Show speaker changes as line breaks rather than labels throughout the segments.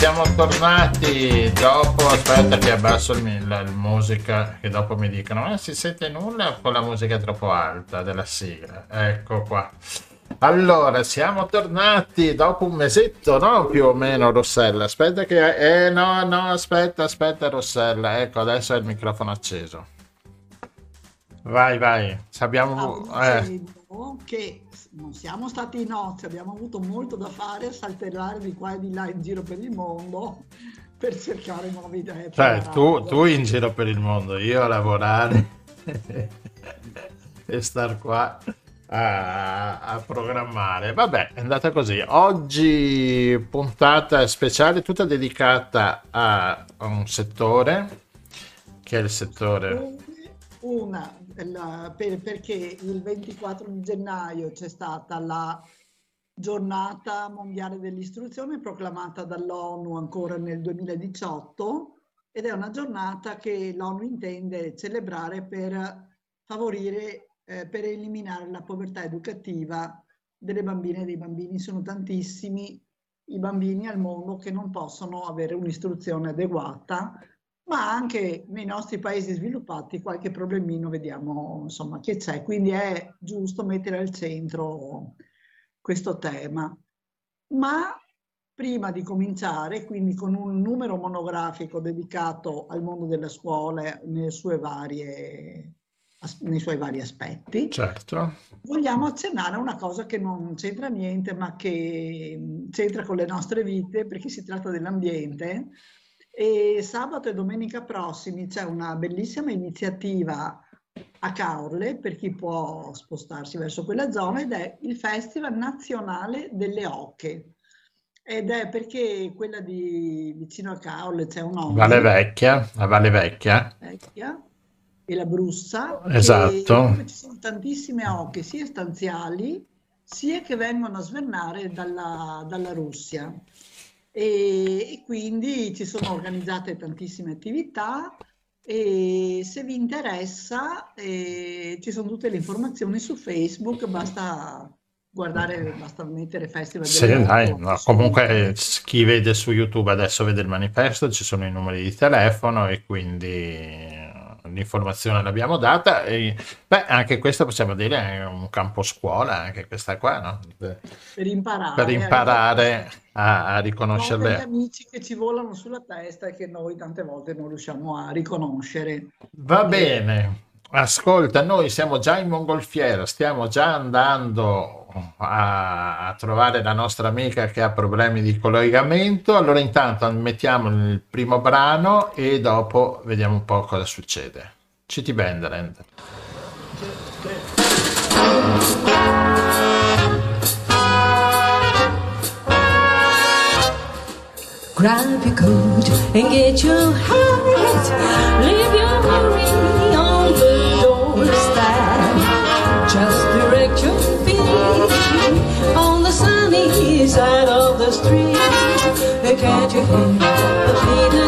Siamo tornati dopo, aspetta che abbasso il, la, la musica che dopo mi dicono ma si sente nulla con la musica troppo alta della sigla, ecco qua. Allora, siamo tornati dopo un mesetto, no? Più o meno, Rossella. Aspetta che... Eh, no, no, aspetta, aspetta, Rossella. Ecco, adesso è il microfono acceso. Vai, vai. Abbiamo...
Stavo
Eh,
che non siamo stati in nozze, abbiamo avuto molto da fare a saltellare di qua e di là in giro per il mondo per cercare nuove idee.
cioè, tu, tu in giro per il mondo, io a lavorare e star qua a, a programmare. Vabbè, è andata così. Oggi puntata speciale tutta dedicata a, a un settore, che è il settore...
Una, la- per- perché il 24 di gennaio c'è stata la giornata mondiale dell'istruzione proclamata dall'ONU ancora nel 2018 ed è una giornata che l'ONU intende celebrare per favorire, eh, per eliminare la povertà educativa delle bambine e dei bambini. Sono tantissimi i bambini al mondo che non possono avere un'istruzione adeguata ma anche nei nostri paesi sviluppati qualche problemino vediamo insomma che c'è, quindi è giusto mettere al centro questo tema. Ma prima di cominciare, quindi con un numero monografico dedicato al mondo della scuola nelle sue varie, nei suoi vari aspetti,
Certo.
vogliamo accennare a una cosa che non c'entra niente, ma che mh, c'entra con le nostre vite, perché si tratta dell'ambiente. E sabato e domenica prossimi c'è una bellissima iniziativa a Caorle per chi può spostarsi verso quella zona ed è il Festival Nazionale delle Oche. Ed è perché quella di vicino a Caorle c'è un
Valle Vecchia, la Valle Vecchia.
vecchia, e la Brussa,
Esatto.
ci sono tantissime oche, sia stanziali, sia che vengono a svernare dalla, dalla Russia. E, e quindi ci sono organizzate tantissime attività e se vi interessa eh, ci sono tutte le informazioni su Facebook, basta guardare, basta mettere Festival
Sì, dai, no, comunque eh, chi vede su YouTube adesso vede il manifesto, ci sono i numeri di telefono e quindi l'informazione l'abbiamo data. E, beh, anche questo possiamo dire è un campo scuola, anche questa qua, no?
per
Per
imparare a
imparare
riconoscere.
a, a riconoscerle.
amici che ci volano sulla testa e che noi tante volte non riusciamo a riconoscere.
Va bene, ascolta, noi siamo già in mongolfiera, stiamo già andando a, a trovare la nostra amica che ha problemi di collegamento. Allora, intanto mettiamo il primo brano e dopo vediamo un po' cosa succede. City Banderland.
Grab your coat and get your hat. Leave your worry on the doorstep. Just direct your on the sunny side of the street. Can't you hear the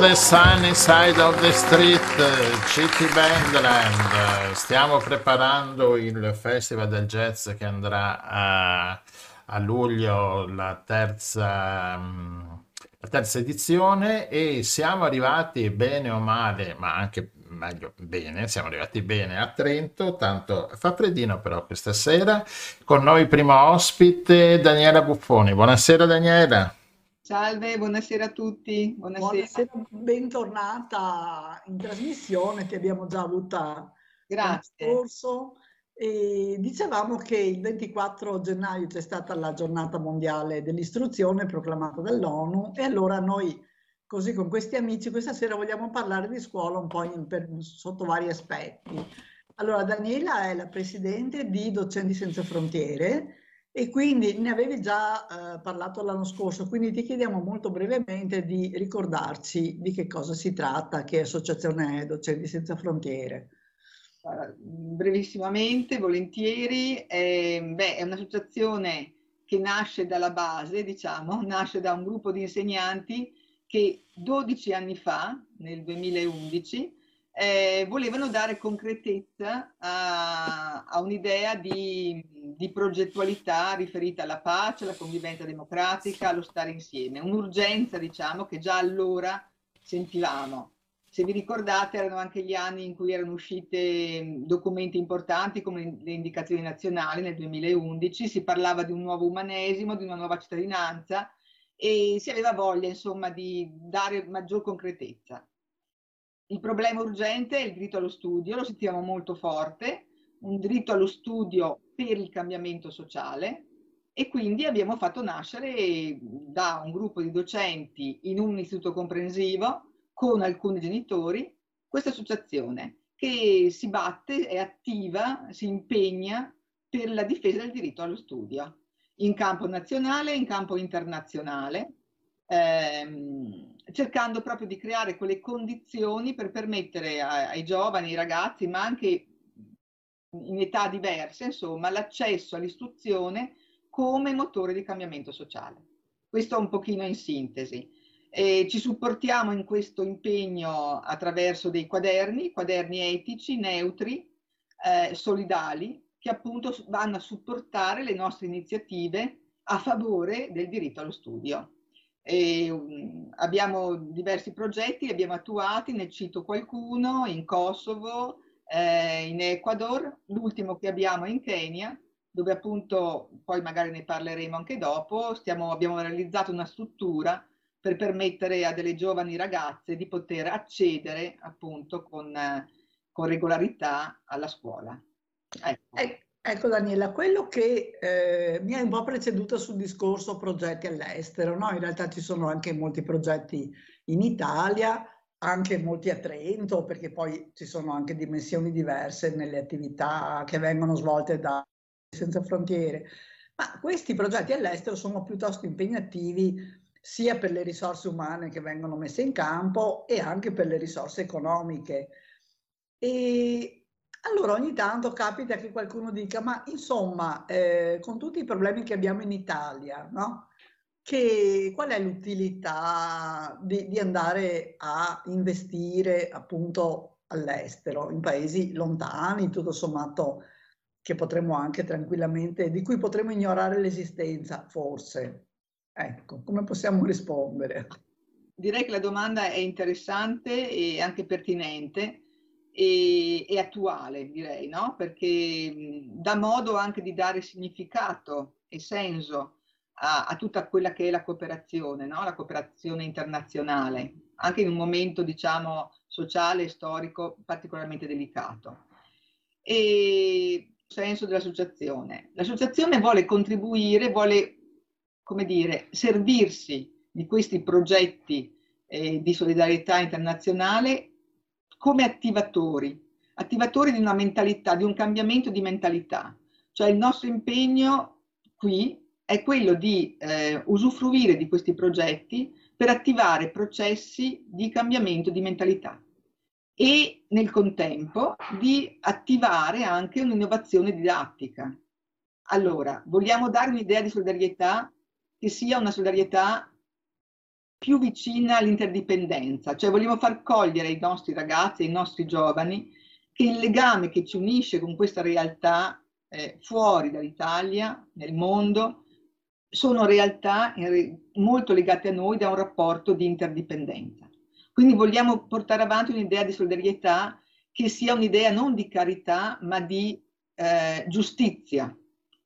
the sunny side of the street,
City Bandland. Stiamo preparando il Festival del Jazz che andrà a, a luglio, la terza, mm, la terza edizione, e siamo arrivati bene o male, ma anche meglio bene, siamo arrivati bene a Trento, tanto fa freddino però questa sera. Con noi primo ospite Daniela Buffoni. Buonasera Daniela.
Salve, buonasera a tutti. Buonasera.
Buonasera, bentornata in trasmissione, ti abbiamo già avuta l'anno
Grazie.
scorso. E dicevamo che il 24 gennaio c'è stata la giornata mondiale dell'istruzione proclamata dall'ONU e allora noi, così con questi amici, questa sera vogliamo parlare di scuola un po' in- per- sotto vari aspetti. Allora, Daniela è la presidente di Docenti Senza Frontiere e quindi ne avevi già eh, parlato l'anno scorso, quindi ti chiediamo molto brevemente di ricordarci di che cosa si tratta, che associazione è Docenti Senza Frontiere.
Brevissimamente, volentieri, eh, beh, è un'associazione che nasce dalla base, diciamo, nasce da un gruppo di insegnanti che 12 anni fa, nel 2011, eh, volevano dare concretezza a, a un'idea di, di progettualità riferita alla pace, alla convivenza democratica, allo stare insieme, un'urgenza, diciamo, che già allora sentivamo. Se vi ricordate erano anche gli anni in cui erano uscite mh, documenti importanti come le indicazioni nazionali nel 2011, si parlava di un nuovo umanesimo, di una nuova cittadinanza e si aveva voglia insomma di dare maggior concretezza. Il problema urgente è il diritto allo studio, lo sentivamo molto forte, un diritto allo studio per il cambiamento sociale e quindi abbiamo fatto nascere da un gruppo di docenti in un istituto comprensivo con alcuni genitori questa associazione che si batte, è attiva, si impegna per la difesa del diritto allo studio in campo nazionale e in campo internazionale, ehm, cercando proprio di creare quelle condizioni per permettere ai giovani, ai ragazzi, ma anche in età diverse, insomma, l'accesso all'istruzione come motore di cambiamento sociale. Questo un pochino in sintesi. E ci supportiamo in questo impegno attraverso dei quaderni, quaderni etici, neutri, eh, solidali, che appunto vanno a supportare le nostre iniziative a favore del diritto allo studio. E, um, abbiamo diversi progetti, li abbiamo attuati, ne cito qualcuno, in Kosovo, eh, in Ecuador, l'ultimo che abbiamo in Kenya, dove appunto, poi magari ne parleremo anche dopo, stiamo, abbiamo realizzato una struttura per permettere a delle giovani ragazze di poter accedere appunto con, eh, con regolarità alla scuola. Ecco.
E- Ecco Daniela, quello che eh, mi ha un po' preceduto sul discorso progetti all'estero, no? In realtà ci sono anche molti progetti in Italia, anche molti a Trento, perché poi ci sono anche dimensioni diverse nelle attività che vengono svolte da Senza Frontiere. Ma questi progetti all'estero sono piuttosto impegnativi sia per le risorse umane che vengono messe in campo e anche per le risorse economiche. E allora ogni tanto capita che qualcuno dica, ma insomma, eh, con tutti i problemi che abbiamo in Italia, no? Che, qual è l'utilità di, di andare a investire appunto all'estero, in paesi lontani, tutto sommato, che potremmo anche tranquillamente, di cui potremmo ignorare l'esistenza, forse. Ecco, come possiamo rispondere?
Direi che la domanda è interessante e anche pertinente e, e attuale, direi, no? Perché dà modo anche di dare significato e senso a, a tutta quella che è la cooperazione, no? La cooperazione internazionale, anche in un momento, diciamo, sociale e storico particolarmente delicato. E senso dell'associazione. L'associazione vuole contribuire, vuole, come dire, servirsi di questi progetti eh, di solidarietà internazionale come attivatori, attivatori di una mentalità, di un cambiamento di mentalità. Cioè il nostro impegno qui è quello di eh, usufruire di questi progetti per attivare processi di cambiamento di mentalità e nel contempo di attivare anche un'innovazione didattica. Allora, vogliamo dare un'idea di solidarietà che sia una solidarietà più vicina all'interdipendenza, cioè vogliamo far cogliere ai nostri ragazzi, ai nostri giovani, che il legame che ci unisce con questa realtà eh, fuori dall'Italia, nel mondo, sono realtà molto legate a noi da un rapporto di interdipendenza. Quindi vogliamo portare avanti un'idea di solidarietà che sia un'idea non di carità, ma di eh, giustizia.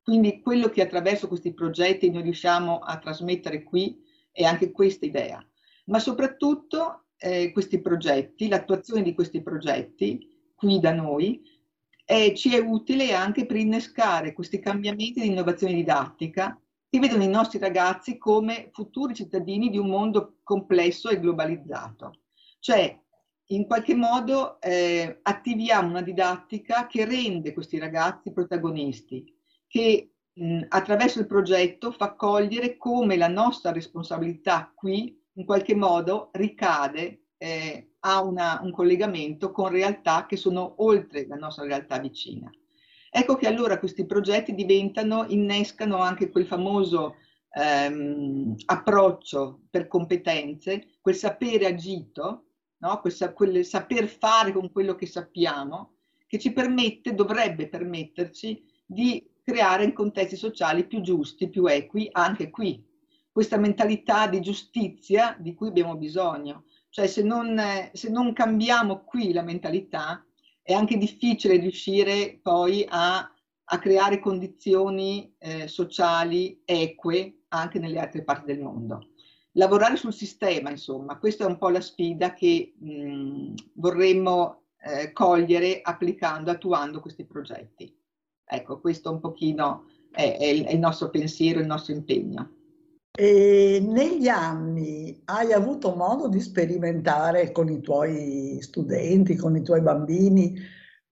Quindi quello che attraverso questi progetti noi riusciamo a trasmettere qui è anche questa idea. Ma soprattutto eh, questi progetti, l'attuazione di questi progetti qui da noi, eh, ci è utile anche per innescare questi cambiamenti di innovazione didattica che vedono i nostri ragazzi come futuri cittadini di un mondo complesso e globalizzato. Cioè, in qualche modo eh, attiviamo una didattica che rende questi ragazzi protagonisti, che mh, attraverso il progetto fa cogliere come la nostra responsabilità qui in qualche modo ricade, eh, ha una, un collegamento con realtà che sono oltre la nostra realtà vicina. Ecco che allora questi progetti diventano, innescano anche quel famoso ehm, approccio per competenze, quel sapere agito, no? quel, quel saper fare con quello che sappiamo, che ci permette, dovrebbe permetterci di creare contesti sociali più giusti, più equi, anche qui. Questa mentalità di giustizia di cui abbiamo bisogno. Cioè se non, se non cambiamo qui la mentalità, è anche difficile riuscire poi a, a creare condizioni eh, sociali eque anche nelle altre parti del mondo. Lavorare sul sistema, insomma, questa è un po' la sfida che mh, vorremmo eh, cogliere applicando, attuando questi progetti. Ecco, questo un pochino è, è, il, è il nostro pensiero, il nostro impegno.
E negli anni hai avuto modo di sperimentare con i tuoi studenti, con i tuoi bambini,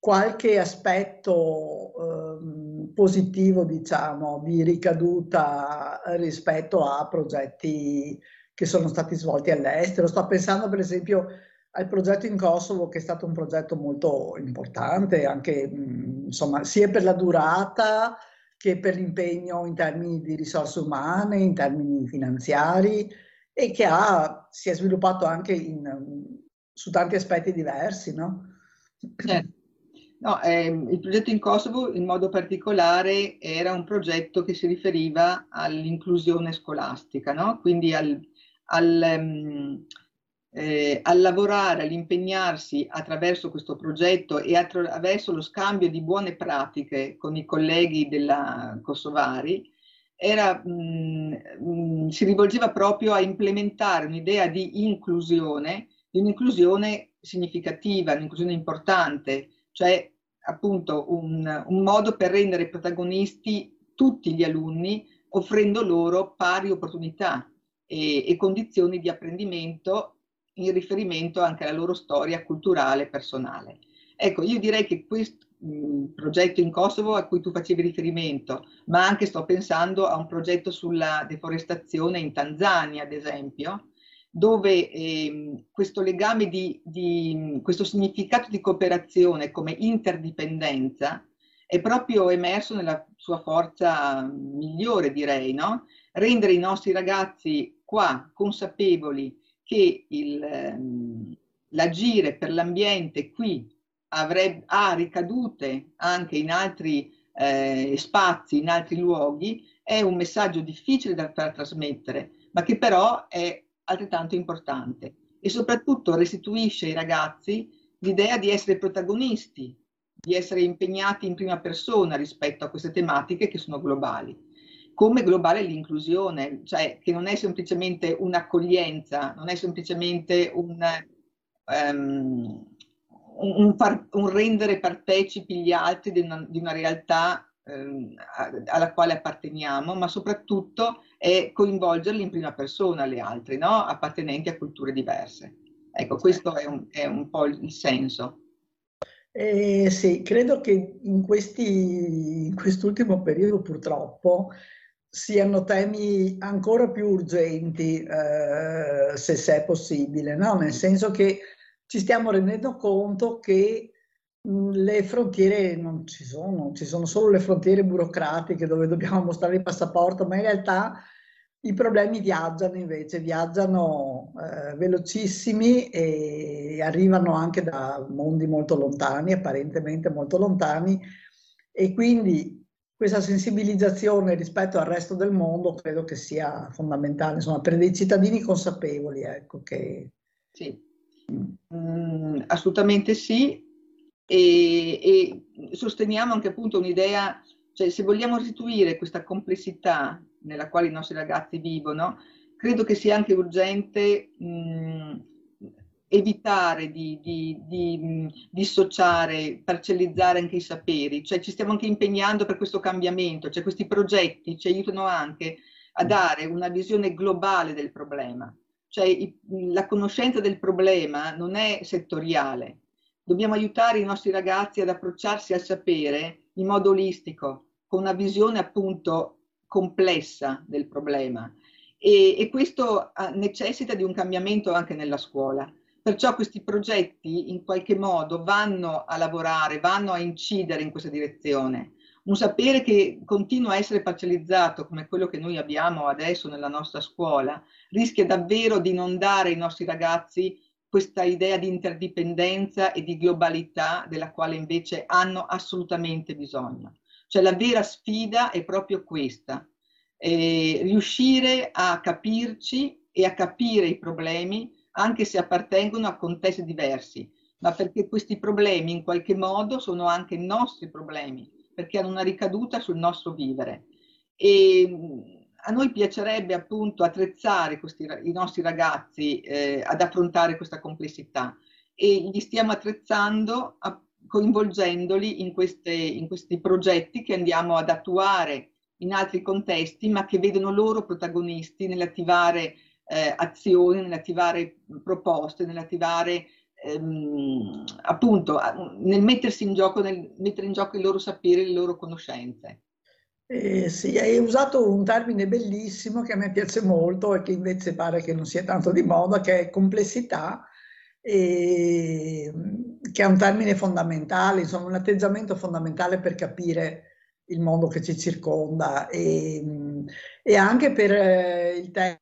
qualche aspetto eh, positivo, diciamo, di ricaduta rispetto a progetti che sono stati svolti all'estero? Sto pensando per esempio al progetto in Kosovo, che è stato un progetto molto importante, anche insomma, sia per la durata che per l'impegno in termini di risorse umane, in termini finanziari e che ha, si è sviluppato anche in, su tanti aspetti diversi, no?
Certo. No, eh, il progetto in Kosovo in modo particolare era un progetto che si riferiva all'inclusione scolastica, no? quindi al, al, um, eh, a lavorare, all'impegnarsi attraverso questo progetto e attraverso lo scambio di buone pratiche con i colleghi della Kosovari, era, mh, mh, si rivolgeva proprio a implementare un'idea di inclusione, di un'inclusione significativa, un'inclusione importante, cioè appunto un, un modo per rendere protagonisti tutti gli alunni offrendo loro pari opportunità e, e condizioni di apprendimento in riferimento anche alla loro storia culturale e personale. Ecco, io direi che questo mh, progetto in Kosovo a cui tu facevi riferimento, ma anche sto pensando a un progetto sulla deforestazione in Tanzania, ad esempio, dove eh, questo legame di, di, questo significato di cooperazione come interdipendenza è proprio emerso nella sua forza migliore, direi, no? Rendere i nostri ragazzi qua consapevoli che il, ehm, l'agire per l'ambiente qui avrebbe, ha ricadute anche in altri eh, spazi, in altri luoghi, è un messaggio difficile da far trasmettere, ma che però è altrettanto importante e soprattutto restituisce ai ragazzi l'idea di essere protagonisti, di essere impegnati in prima persona rispetto a queste tematiche che sono globali come globale l'inclusione, cioè che non è semplicemente un'accoglienza, non è semplicemente un, um, un, far, un rendere partecipi gli altri di una, di una, realtà ehm, alla quale apparteniamo, ma soprattutto è coinvolgerli in prima persona le altre, no? appartenenti a culture diverse. Ecco, questo è un, è un po' il senso.
Eh, sì, credo che in, questi, in quest'ultimo periodo purtroppo siano temi ancora più urgenti, eh, se, se, è possibile, no? nel senso che ci stiamo rendendo conto che le frontiere non ci sono, ci sono solo le frontiere burocratiche dove dobbiamo mostrare il passaporto, ma in realtà i problemi viaggiano invece, viaggiano eh, velocissimi e arrivano anche da mondi molto lontani, apparentemente molto lontani, e quindi questa sensibilizzazione rispetto al resto del mondo credo che sia fondamentale, insomma, per dei cittadini consapevoli, ecco, che...
Sì, mm, assolutamente sì, e, e sosteniamo anche appunto un'idea, cioè se vogliamo restituire questa complessità nella quale i nostri ragazzi vivono, credo che sia anche urgente mh, evitare di, di, di dissociare, parcellizzare anche i saperi, cioè ci stiamo anche impegnando per questo cambiamento, cioè questi progetti ci aiutano anche a dare una visione globale del problema, cioè i, la conoscenza del problema non è settoriale, dobbiamo aiutare i nostri ragazzi ad approcciarsi al sapere in modo olistico, con una visione appunto complessa del problema. E, e questo ah, necessita di un cambiamento anche nella scuola. Perciò questi progetti in qualche modo vanno a lavorare, vanno a incidere in questa direzione. Un sapere che continua a essere parcellizzato come quello che noi abbiamo adesso nella nostra scuola rischia davvero di non dare ai nostri ragazzi questa idea di interdipendenza e di globalità della quale invece hanno assolutamente bisogno. Cioè la vera sfida è proprio questa, eh, riuscire a capirci e a capire i problemi anche se appartengono a contesti diversi, ma perché questi problemi in qualche modo sono anche nostri problemi, perché hanno una ricaduta sul nostro vivere. E a noi piacerebbe appunto attrezzare questi, i nostri ragazzi eh, ad affrontare questa complessità e gli stiamo attrezzando a, coinvolgendoli in, queste, in questi progetti che andiamo ad attuare in altri contesti, ma che vedono loro protagonisti nell'attivare eh, azioni, nell'attivare proposte, nell'attivare ehm, appunto nel mettersi in gioco, nel mettere in gioco il loro sapere, le loro conoscenze.
Eh, sì, hai usato un termine bellissimo che a me piace molto e che invece pare che non sia tanto di moda, che è complessità e, che è un termine fondamentale, insomma un atteggiamento fondamentale per capire il mondo che ci circonda e, e anche per eh, il tempo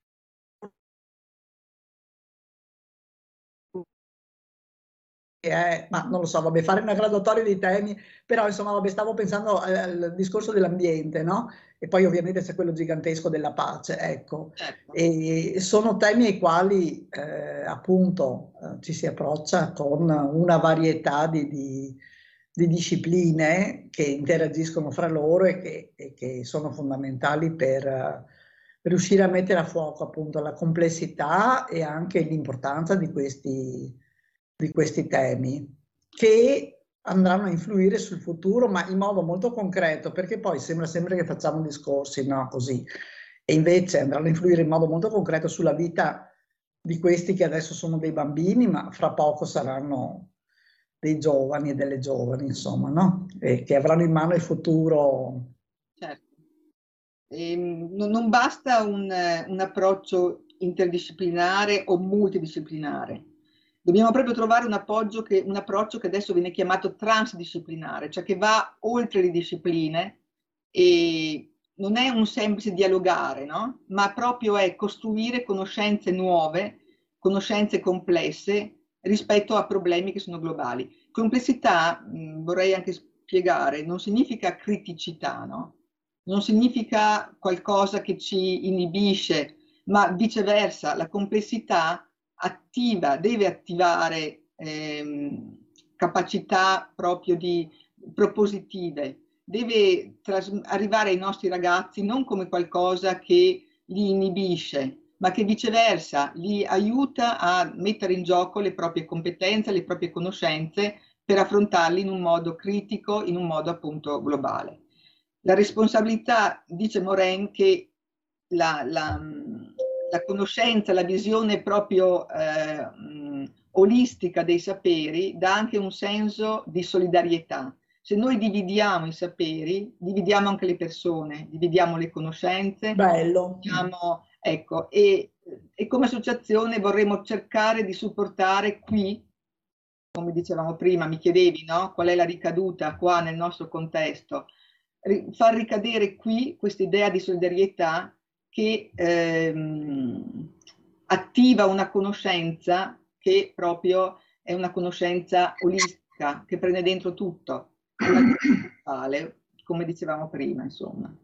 è, ma non lo so, vabbè, fare una graduatoria dei temi, però insomma, vabbè, stavo pensando al, al discorso dell'ambiente, no? E poi ovviamente c'è quello gigantesco della pace, ecco. Certo. E sono temi ai quali eh, appunto eh, ci si approccia con una varietà di, di, di, discipline che interagiscono fra loro e che, e che sono fondamentali per riuscire a mettere a fuoco appunto la complessità e anche l'importanza di questi di questi temi che andranno a influire sul futuro, ma in modo molto concreto, perché poi sembra sempre che facciamo discorsi, no, così, e invece andranno a influire in modo molto concreto sulla vita di questi che adesso sono dei bambini, ma fra poco saranno dei giovani e delle giovani, insomma, no? E che avranno in mano il futuro.
Certo. E ehm, non basta un, un approccio interdisciplinare o multidisciplinare Dobbiamo proprio trovare un, che, un approccio che adesso viene chiamato transdisciplinare, cioè che va oltre le discipline e non è un semplice dialogare, no? ma proprio è costruire conoscenze nuove, conoscenze complesse rispetto a problemi che sono globali. Complessità, mh, vorrei anche spiegare, non significa criticità, no? non significa qualcosa che ci inibisce, ma viceversa, la complessità attiva, deve attivare ehm, capacità proprio di propositive, deve arrivare ai nostri ragazzi non come qualcosa che li inibisce, ma che viceversa li aiuta a mettere in gioco le proprie competenze, le proprie conoscenze per affrontarli in un modo critico, in un modo appunto globale. la responsabilità, dice Moren, che la, la, la conoscenza, la visione proprio eh, olistica dei saperi dà anche un senso di solidarietà. Se noi dividiamo i saperi, dividiamo anche le persone, dividiamo le conoscenze.
Bello.
Dividiamo, ecco, e, e come associazione vorremmo cercare di supportare qui, come dicevamo prima, mi chiedevi, no? Qual è la ricaduta qua nel nostro contesto? Far ricadere qui questa idea di solidarietà che ehm, attiva una conoscenza che proprio è una conoscenza olistica, che prende dentro tutto, come dicevamo prima, insomma.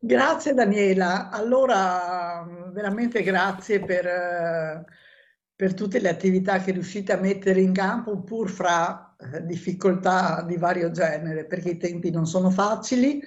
Grazie Daniela, allora veramente grazie per, per, tutte le attività che riuscite a mettere in campo pur fra eh, difficoltà di vario genere, perché i tempi non sono facili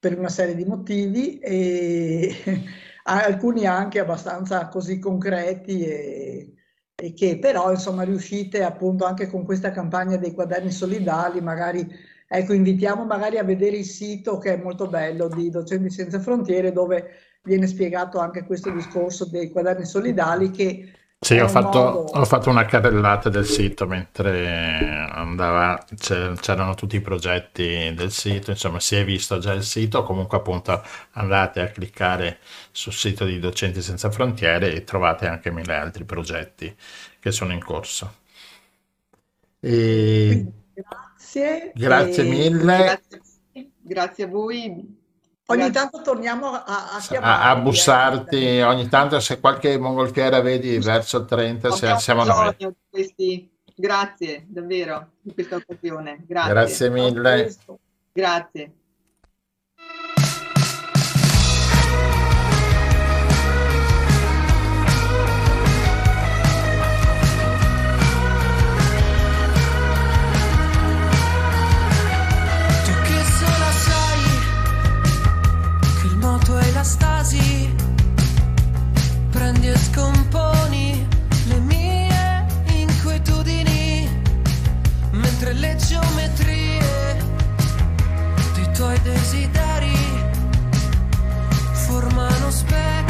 per una serie di motivi e alcuni anche abbastanza così concreti e, e che però insomma riuscite appunto anche con questa campagna dei quaderni solidali magari ecco invitiamo magari a vedere il sito che è molto bello di Docenti Senza Frontiere dove viene spiegato anche questo discorso dei quaderni solidali che
sì, ho fatto, modo... ho fatto, una carrellata del sito mentre andava, c'erano tutti i progetti del sito, insomma si è visto già il sito, comunque appunto andate a cliccare sul sito di Docenti Senza Frontiere e trovate anche mille altri progetti che sono in corso.
E... Grazie.
Grazie e... mille.
Grazie, grazie a voi.
Ogni tanto torniamo a, a
chiamare. A, a bussarti, ogni tanto se qualche mongolfiera vedi verso il 30 se, siamo noi.
Questi. Grazie davvero di questa occasione. Grazie.
Grazie mille.
Grazie.
La stasi, prendi e scomponi le mie inquietudini, mentre le geometrie dei tuoi desideri formano specchi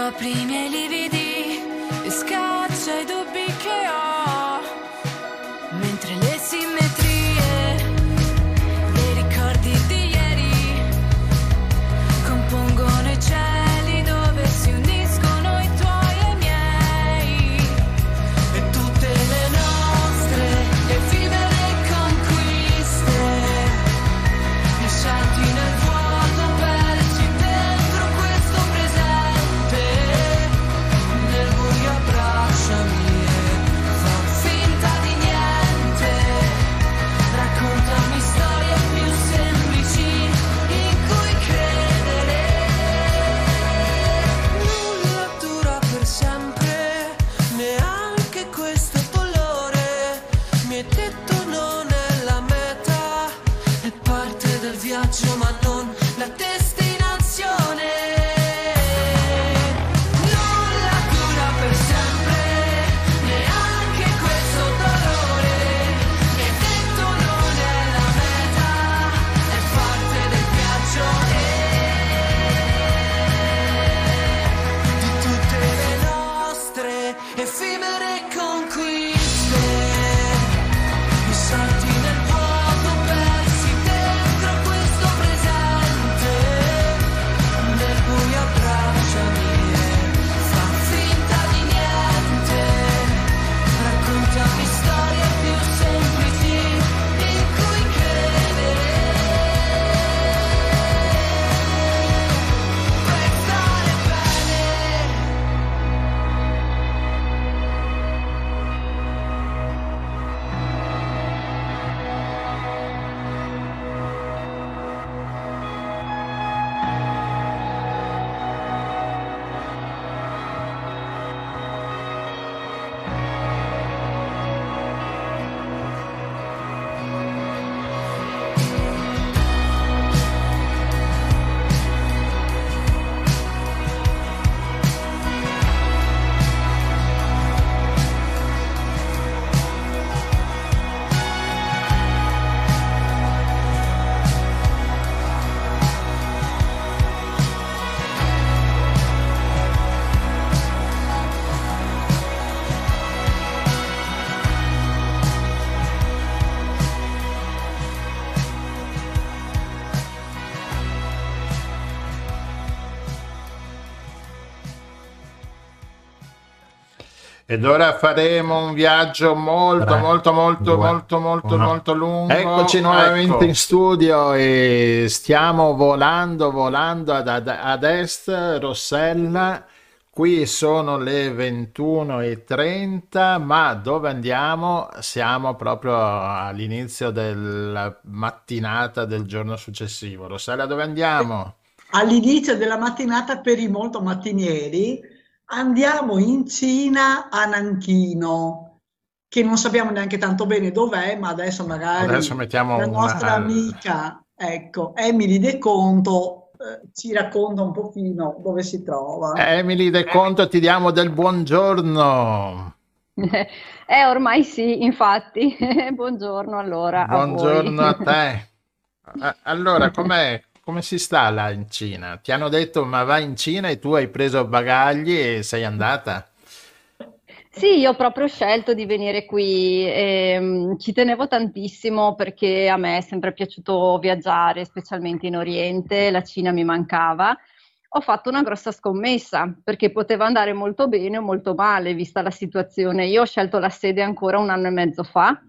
copri i miei lividi e scaccia i dubbi
Ed ora faremo un viaggio molto,
Tre,
molto, molto,
due,
molto, molto,
uno.
molto lungo.
Eccoci nuovamente
Ecco.
in studio e stiamo volando, volando ad, ad- ad est, Rossella. Qui sono le 21.30, ma dove andiamo? Siamo proprio all'inizio della mattinata del giorno successivo. Rossella, dove andiamo?
All'inizio della mattinata per i molto mattinieri andiamo in Cina a Nanchino, che non sappiamo neanche tanto bene dov'è, ma adesso magari
Adesso mettiamo
la
una-
nostra amica, ecco, Emily De Conto, eh, ci racconta un pochino dove si trova.
Emily De Conto, ti diamo del buongiorno.
Eh, ormai sì, infatti. Buongiorno allora a voi.
Buongiorno a te. A- Allora, com'è, come si sta là in Cina? Ti hanno detto, ma vai in Cina e tu hai preso bagagli e sei andata?
Sì, io ho proprio scelto di venire qui. ehm, ci tenevo tantissimo perché a me è sempre piaciuto viaggiare, specialmente in Oriente, la Cina mi mancava. Ho fatto una grossa scommessa perché poteva andare molto bene o molto male, vista la situazione. Io ho scelto la sede ancora un anno e mezzo fa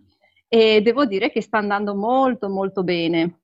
e devo dire che sta andando molto molto bene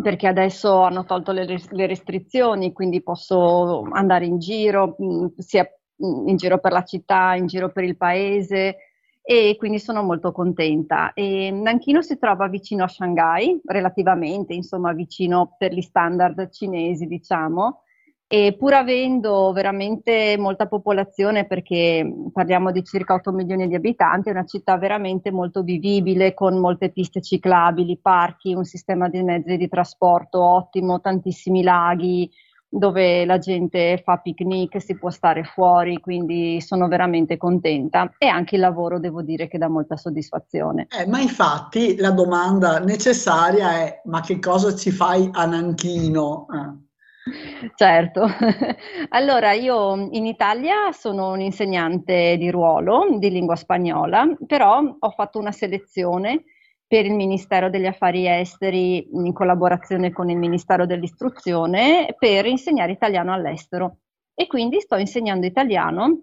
perché adesso hanno tolto le, le restrizioni, quindi posso andare in giro, mh, sia mh, in giro per la città, in giro per il paese e quindi sono molto contenta. E Nanchino si trova vicino a Shanghai, relativamente, insomma, vicino per gli standard cinesi, diciamo. E pur avendo veramente molta popolazione, perché parliamo di circa 8 milioni di abitanti, è una città veramente molto vivibile, con molte piste ciclabili, parchi, un sistema di mezzi di trasporto ottimo, tantissimi laghi dove la gente fa picnic, si può stare fuori, quindi sono veramente contenta. E anche il lavoro devo dire che dà molta soddisfazione.
Eh, ma infatti la domanda necessaria è: ma che cosa ci fai a Nanchino? Eh.
Certo, allora io in Italia sono un'insegnante di ruolo di lingua spagnola, però ho fatto una selezione per il Ministero degli Affari Esteri in collaborazione con il Ministero dell'Istruzione per insegnare italiano all'estero e quindi sto insegnando italiano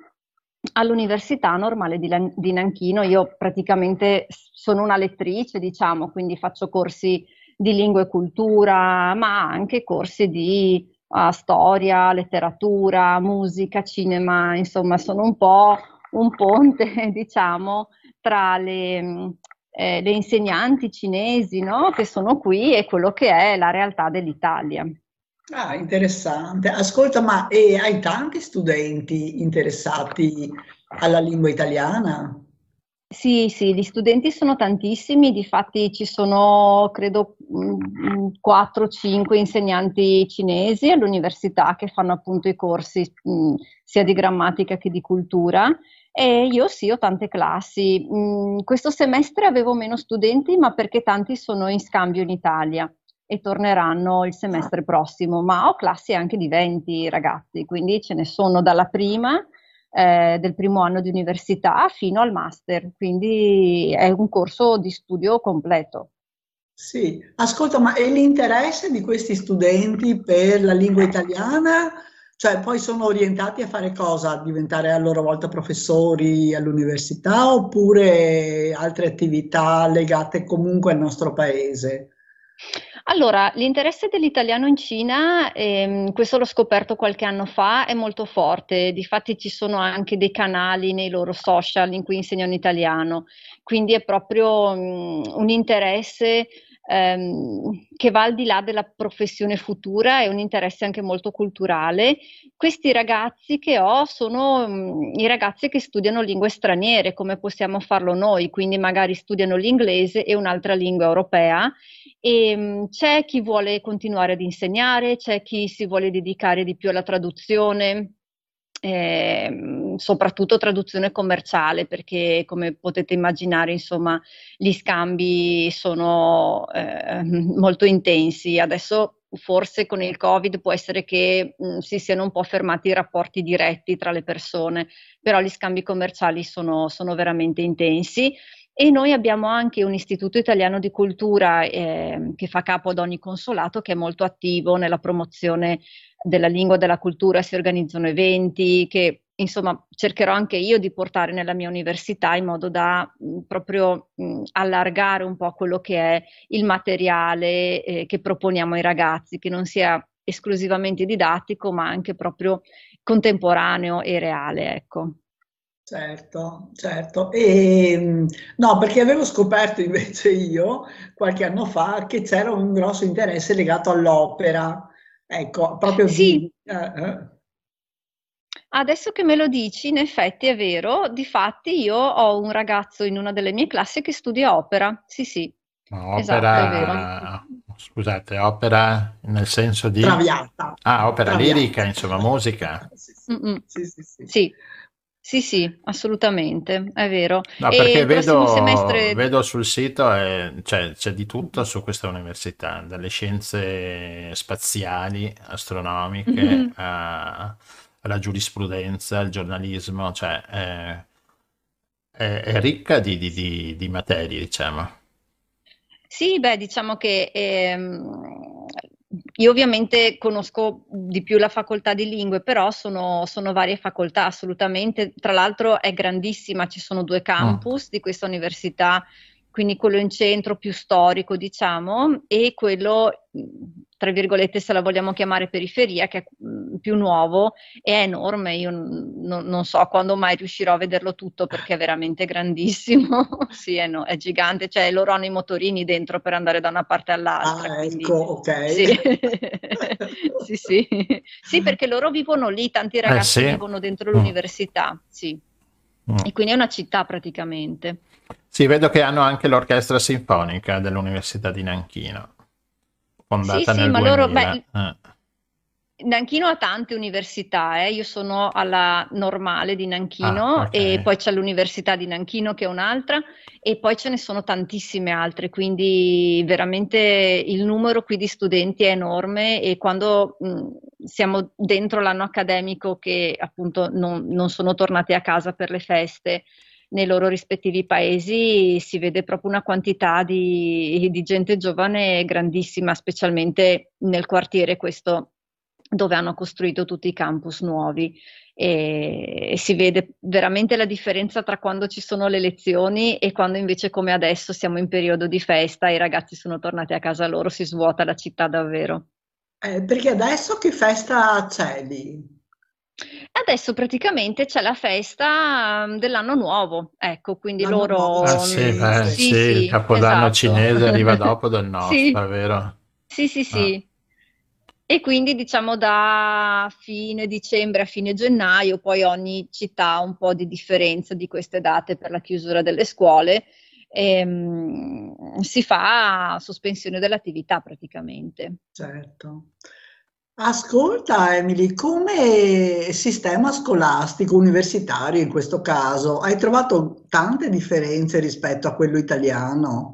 all'Università Normale di, Lan- di Nanchino. Io praticamente sono una lettrice, diciamo, quindi faccio corsi di lingua e cultura, ma anche corsi di uh, storia, letteratura, musica, cinema, insomma, sono un po' un ponte, diciamo, tra le, mh, eh, le insegnanti cinesi, no? Che sono qui e quello che è la realtà dell'Italia.
Ah, interessante. Ascolta, ma e hai tanti studenti interessati alla lingua italiana?
Sì, sì, gli studenti sono tantissimi, difatti ci sono credo 4-5 insegnanti cinesi all'università che fanno appunto i corsi mh, sia di grammatica che di cultura e io sì, ho tante classi. Questo semestre avevo meno studenti, ma perché tanti sono in scambio in Italia e torneranno il semestre prossimo, ma ho classi anche di 20 ragazzi, quindi ce ne sono dalla prima eh, del primo anno di università fino al master, quindi è un corso di studio completo.
Sì, ascolta, ma è l'interesse di questi studenti per la lingua italiana? Cioè, poi sono orientati a fare cosa? A diventare a loro volta professori all'università oppure altre attività legate comunque al nostro paese?
Allora, l'interesse dell'italiano in Cina, ehm, questo l'ho scoperto qualche anno fa, è molto forte. Difatti ci sono anche dei canali nei loro social in cui insegnano italiano, quindi è proprio mm, un interesse ehm, che va al di là della professione futura, è un interesse anche molto culturale. Questi ragazzi che ho sono mm, i ragazzi che studiano lingue straniere, come possiamo farlo noi, quindi magari studiano l'inglese e un'altra lingua europea e mh, c'è chi vuole continuare ad insegnare, c'è chi si vuole dedicare di più alla traduzione, ehm, soprattutto traduzione commerciale, perché come potete immaginare, insomma, gli scambi sono eh, molto intensi. Adesso forse con il Covid può essere che mh, si siano un po' fermati i rapporti diretti tra le persone, però gli scambi commerciali sono, sono veramente intensi. E noi abbiamo anche un istituto italiano di cultura eh, che fa capo ad ogni consolato che è molto attivo nella promozione della lingua e della cultura, si organizzano eventi che insomma, cercherò anche io di portare nella mia università in modo da mh, proprio mh, allargare un po' quello che è il materiale eh, che proponiamo ai ragazzi, che non sia esclusivamente didattico, ma anche proprio contemporaneo e reale, ecco.
Certo, certo. E, no, perché avevo scoperto invece io qualche anno fa che c'era un grosso interesse legato all'opera, ecco, proprio
Sì,
di... eh, eh.
Adesso che me lo dici, in effetti è vero, difatti io ho un ragazzo in una delle mie classi che studia opera, sì sì,
No,
esatto, è vero.
Opera, scusate, opera nel senso di...
Traviata,
Ah, opera lirica,
traviata.
insomma, musica.
Sì, sì, sì, sì, sì.
Sì, assolutamente, è vero.
No, perché vedo,
semestre,
vedo sul sito, eh, c'è c'è di tutto su questa università, dalle scienze spaziali, astronomiche,
Mhm.
a- alla giurisprudenza, al giornalismo, cioè è, è- è ricca di, di- di- di materie, diciamo.
Sì, beh, diciamo che ehm, io ovviamente conosco di più la facoltà di lingue, però sono, sono varie facoltà assolutamente. Tra l'altro è grandissima, ci sono due
Mm.
campus di questa università, quindi quello in centro più storico, diciamo, e quello, tra virgolette, se la vogliamo chiamare periferia, che è mh, più nuovo, è enorme. Io n- non non so quando mai riuscirò a vederlo tutto perché è veramente grandissimo. Sì, è, no- è gigante, cioè loro hanno i motorini dentro per andare da una parte all'altra,
Ah,
quindi
ecco, ok.
sì, sì, sì, sì, perché loro vivono lì, tanti
Eh
ragazzi
sì.
vivono dentro
Mm,
l'università, sì,
mm.
e quindi è una città praticamente.
Sì, vedo che hanno anche l'orchestra sinfonica dell'Università di Nanchino,
Sì,
fondata
sì,
nel
ma loro, beh,
2000. Eh.
Nanchino ha tante università, eh. Io sono alla normale di
Ah,
Nanchino e poi c'è l'Università di Nanchino che è un'altra e poi ce ne sono tantissime altre, quindi veramente il numero qui di studenti è enorme e quando mh, siamo dentro l'anno accademico che appunto non, non sono tornati a casa per le feste nei loro rispettivi paesi, si vede proprio una quantità di, di gente giovane grandissima, specialmente nel quartiere questo dove hanno costruito tutti i campus nuovi e, si vede veramente la differenza tra quando ci sono le lezioni e quando invece come adesso siamo in periodo di festa e i ragazzi sono tornati a casa loro, si svuota la città davvero.
Eh, perché adesso che festa c'è lì?
Adesso praticamente c'è la festa mm, dell'anno nuovo, ecco, quindi
L'anno nuovo
loro...
Ah sì,
cinese.
beh,
Sì,
sì, il Capodanno
esatto.
cinese arriva dopo del nostro,
Sì,
è vero?
sì, sì,
Ah.
sì. E quindi diciamo da fine dicembre a fine gennaio, poi ogni città ha un po' di differenza di queste date per la chiusura delle scuole, ehm, si fa sospensione dell'attività praticamente.
Certo. Ascolta Emily, come sistema scolastico universitario in questo caso, hai trovato tante differenze rispetto a quello italiano?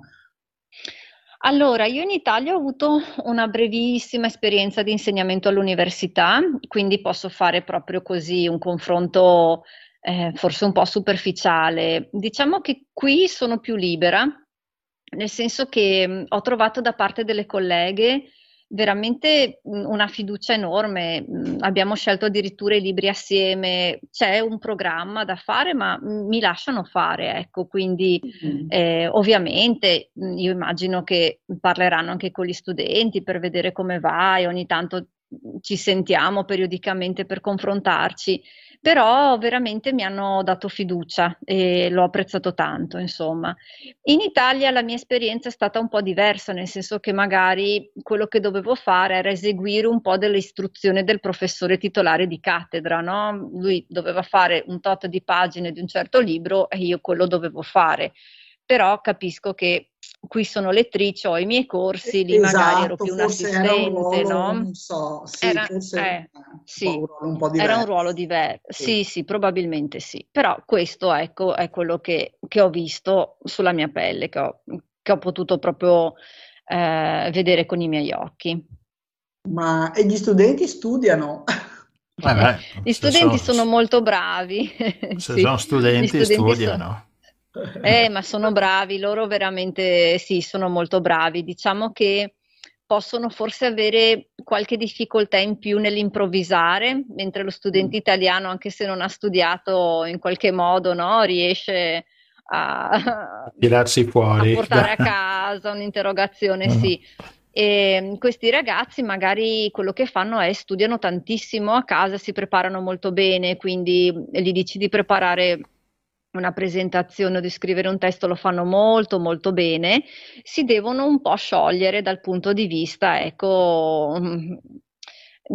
Allora, io in Italia ho avuto una brevissima esperienza di insegnamento all'università, quindi posso fare proprio così un confronto eh, forse un po' superficiale. Diciamo che qui sono più libera, nel senso che ho trovato da parte delle colleghe veramente mh, una fiducia enorme. Mh, Abbiamo scelto addirittura i libri assieme, c'è un programma da fare, ma mh, mi lasciano fare, ecco, quindi
Mm.
eh, ovviamente io immagino che parleranno anche con gli studenti per vedere come va e ogni tanto ci sentiamo periodicamente per confrontarci, però veramente mi hanno dato fiducia e l'ho apprezzato tanto, insomma. In Italia la mia esperienza è stata un po' diversa, nel senso che magari quello che dovevo fare era eseguire un po' delle istruzioni del professore titolare di cattedra, no? Lui doveva fare un tot di pagine di un certo libro e io quello dovevo fare. Però capisco che qui sono lettrice, ho i miei corsi, lì magari ero
Esatto,
più un assistente,
ruolo,
no?
non so, sì,
Era,
forse
eh, sì,
un ruolo un po'
era un
diverso.
ruolo diverso.
Sì.
Sì, sì, probabilmente sì. Però questo, ecco, è quello che, che ho visto sulla mia pelle, che ho, che ho potuto proprio eh, vedere con i miei occhi.
Ma e gli studenti studiano?
Eh beh,
Gli studenti
sono,
sono molto bravi,
se
sì,
sono studenti
studenti sono... Eh, ma sono bravi, loro veramente sì, sono molto bravi. Diciamo che possono forse avere qualche difficoltà in più nell'improvvisare, mentre lo studente italiano, anche se non ha studiato in qualche modo, no, riesce a
tirarsi fuori,
a portare a casa un'interrogazione,
Mm.
sì. E questi ragazzi magari quello che fanno è studiano tantissimo a casa, si preparano molto bene, quindi gli dici di preparare una presentazione o di scrivere un testo, lo fanno molto molto bene, si devono un po' sciogliere dal punto di vista, ecco,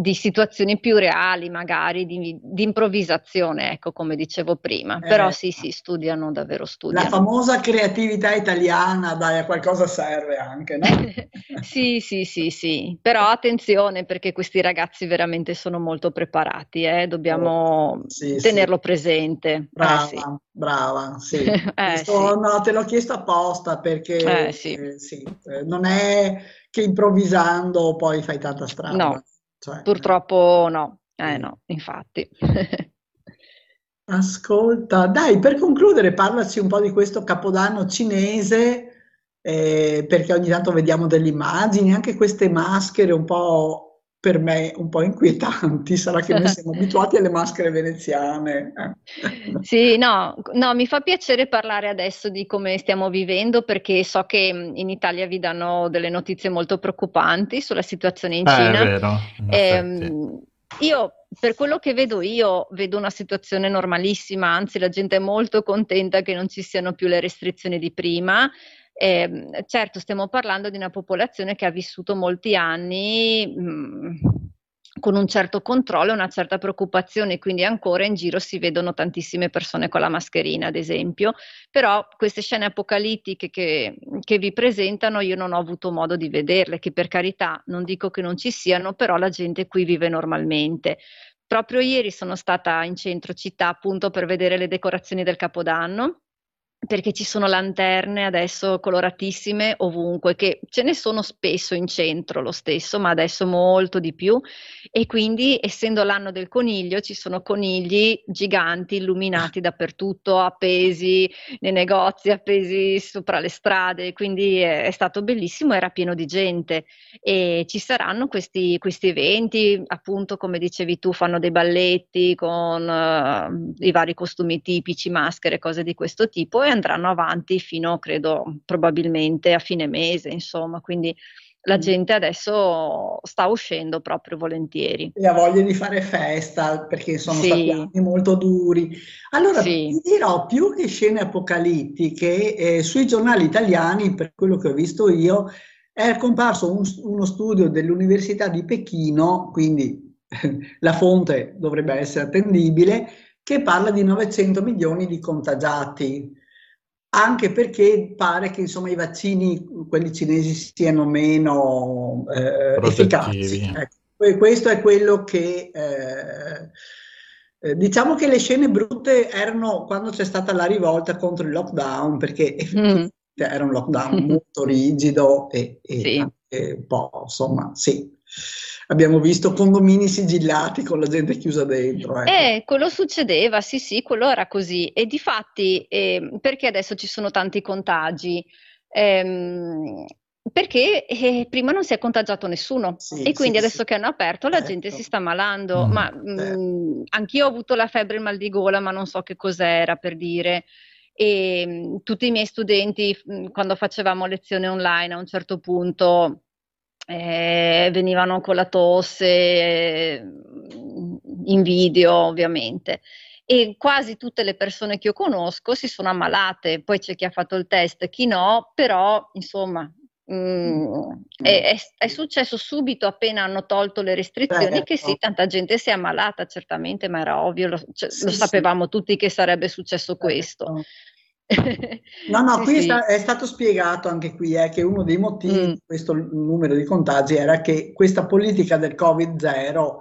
di situazioni più reali, magari di, di improvvisazione, ecco, come dicevo prima.
Eh.
Però sì, sì, studiano, davvero
La
studiano.
famosa creatività italiana, dai, a qualcosa serve anche, no?
Sì, sì, sì, sì, però attenzione perché questi ragazzi veramente sono molto preparati, eh, Dobbiamo
Sì, sì.
tenerlo presente.
Brava,
Eh, sì.
brava, sì.
Eh,
Questo-
sì.
no, te l'ho chiesto apposta perché
Eh, sì.
eh, sì, eh, non è che improvvisando poi fai tanta strada.
No,
Cioè,
Purtroppo no, eh
Sì.
no, infatti.
Ascolta, dai, per concludere, parlaci un po' di questo capodanno cinese, eh, perché ogni tanto vediamo delle immagini, anche queste maschere un po' per me un po' inquietanti, sarà che noi siamo abituati alle maschere veneziane. eh.
Sì, no, no, mi fa piacere parlare adesso di come stiamo vivendo perché so che mh, in Italia vi danno delle notizie molto preoccupanti sulla situazione in
Eh, è
Cina.
vero, in effetti.
Ehm, io, per quello che vedo io, vedo una situazione normalissima, anzi la gente è molto contenta che non ci siano più le restrizioni di prima. Ehm, certo, stiamo parlando di una popolazione che ha vissuto molti anni mh, con un certo controllo e una certa preoccupazione, quindi ancora in giro si vedono tantissime persone con la mascherina, ad esempio, però queste scene apocalittiche che, che vi presentano io non ho avuto modo di vederle, che per carità non dico che non ci siano, però la gente qui vive normalmente. Proprio ieri sono stata in centro città appunto per vedere le decorazioni del Capodanno perché ci sono lanterne adesso coloratissime ovunque, che ce ne sono spesso in centro lo stesso, ma adesso molto di più. E quindi, essendo l'anno del coniglio, ci sono conigli giganti illuminati dappertutto, appesi nei negozi, appesi sopra le strade. Quindi è, è stato bellissimo, era pieno di gente. E ci saranno questi, questi eventi, appunto, come dicevi tu, fanno dei balletti con eh, i vari costumi tipici, maschere, cose di questo tipo e andranno avanti fino, credo, probabilmente a fine mese, insomma, quindi la
Mm.
gente adesso sta uscendo proprio volentieri.
E ha voglia di fare festa perché sono
Sì.
stati anni molto duri. Allora,
Sì.
ti dirò più che scene apocalittiche, eh, sui giornali italiani, per quello che ho visto io, è comparso un- uno studio dell'Università di Pechino, quindi la fonte dovrebbe essere attendibile, che parla di 900 milioni di contagiati. Anche perché pare che insomma, i vaccini, quelli cinesi, siano meno eh, efficaci. Ecco, que- questo è quello che eh, eh, diciamo che le scene brutte erano quando c'è stata la rivolta contro il lockdown, perché effettivamente era un lockdown molto rigido e, e
Sì.
anche un po', insomma, sì. Abbiamo visto condomini sigillati con la gente chiusa dentro. ecco.
Eh, quello succedeva, sì, sì, quello era così. E difatti, eh, perché adesso ci sono tanti contagi? Ehm, perché eh, prima non si è contagiato nessuno
Sì,
e quindi
sì,
adesso
sì.
che hanno aperto la
Certo.
gente si sta malando.
Mm.
Ma
Certo.
mm, anch'io ho avuto la febbre e il mal di gola, ma non so che cos'era per dire. E mm, tutti i miei studenti, mm, quando facevamo lezione online, a un certo punto eh, venivano con la tosse eh, in video, ovviamente. E quasi tutte le persone che io conosco si sono ammalate, poi c'è chi ha fatto il test, chi no, però insomma mm, è, è- successo subito appena hanno tolto le restrizioni che sì,
Certo.
tanta gente si è ammalata certamente, ma era ovvio, lo, cioè,
Sì,
lo
sì.
sapevamo tutti che sarebbe successo questo.
No, no,
Sì,
qui è,
sì.
è stato spiegato anche qui eh, che uno dei motivi
Mm.
di questo numero di contagi era che questa politica del Covid-0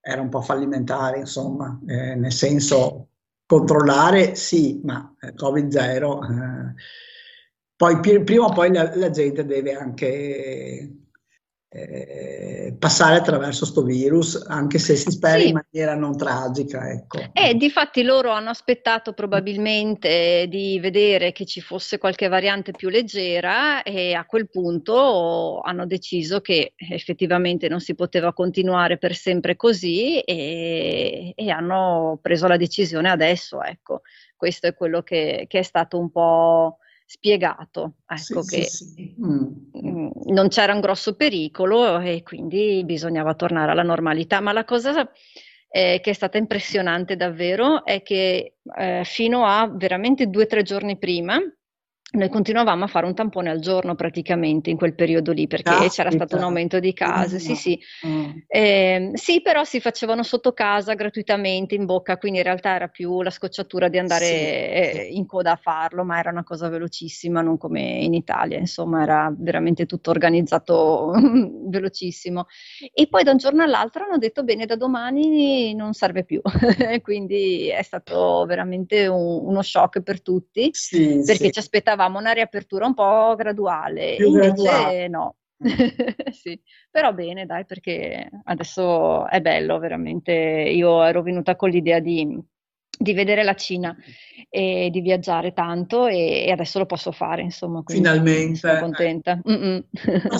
era un po' fallimentare, insomma, eh, nel senso controllare sì, ma eh, Covid-0, eh, poi prima o poi la, la gente deve anche eh, passare attraverso sto virus, anche se si spera
Sì.
in maniera non tragica, ecco.
E difatti loro hanno aspettato probabilmente di vedere che ci fosse qualche variante più leggera e a quel punto hanno deciso che effettivamente non si poteva continuare per sempre così e, e hanno preso la decisione adesso, ecco. Questo è quello che, che è stato un po' spiegato,
Sì,
ecco
sì,
che
sì. Mm.
mm, non c'era un grosso pericolo e quindi bisognava tornare alla normalità. Ma la cosa eh, che è stata impressionante davvero è che eh, fino a veramente due o tre giorni prima noi continuavamo a fare un tampone al giorno praticamente in quel periodo lì perché c'era stato un aumento di case. Sì,
Mm.
sì.
Mm.
Ehm, sì, però si facevano sotto casa gratuitamente in bocca, quindi in realtà era più la scocciatura di andare
Sì,
eh,
sì.
in coda a farlo, ma era una cosa velocissima, non come in Italia, insomma, era veramente tutto organizzato velocissimo. E poi da un giorno all'altro hanno detto: bene, da domani non serve più. Quindi è stato veramente un- uno shock per tutti,
Sì,
perché
sì.
ci aspettavamo una riapertura un po' graduale,
Più
invece
graduale.
no.
Mm.
Sì, però bene, dai, perché adesso è bello, veramente. Io ero venuta con l'idea di, di vedere la Cina e di viaggiare tanto e, e adesso lo posso fare, insomma, quindi sono
Finalmente.
contenta.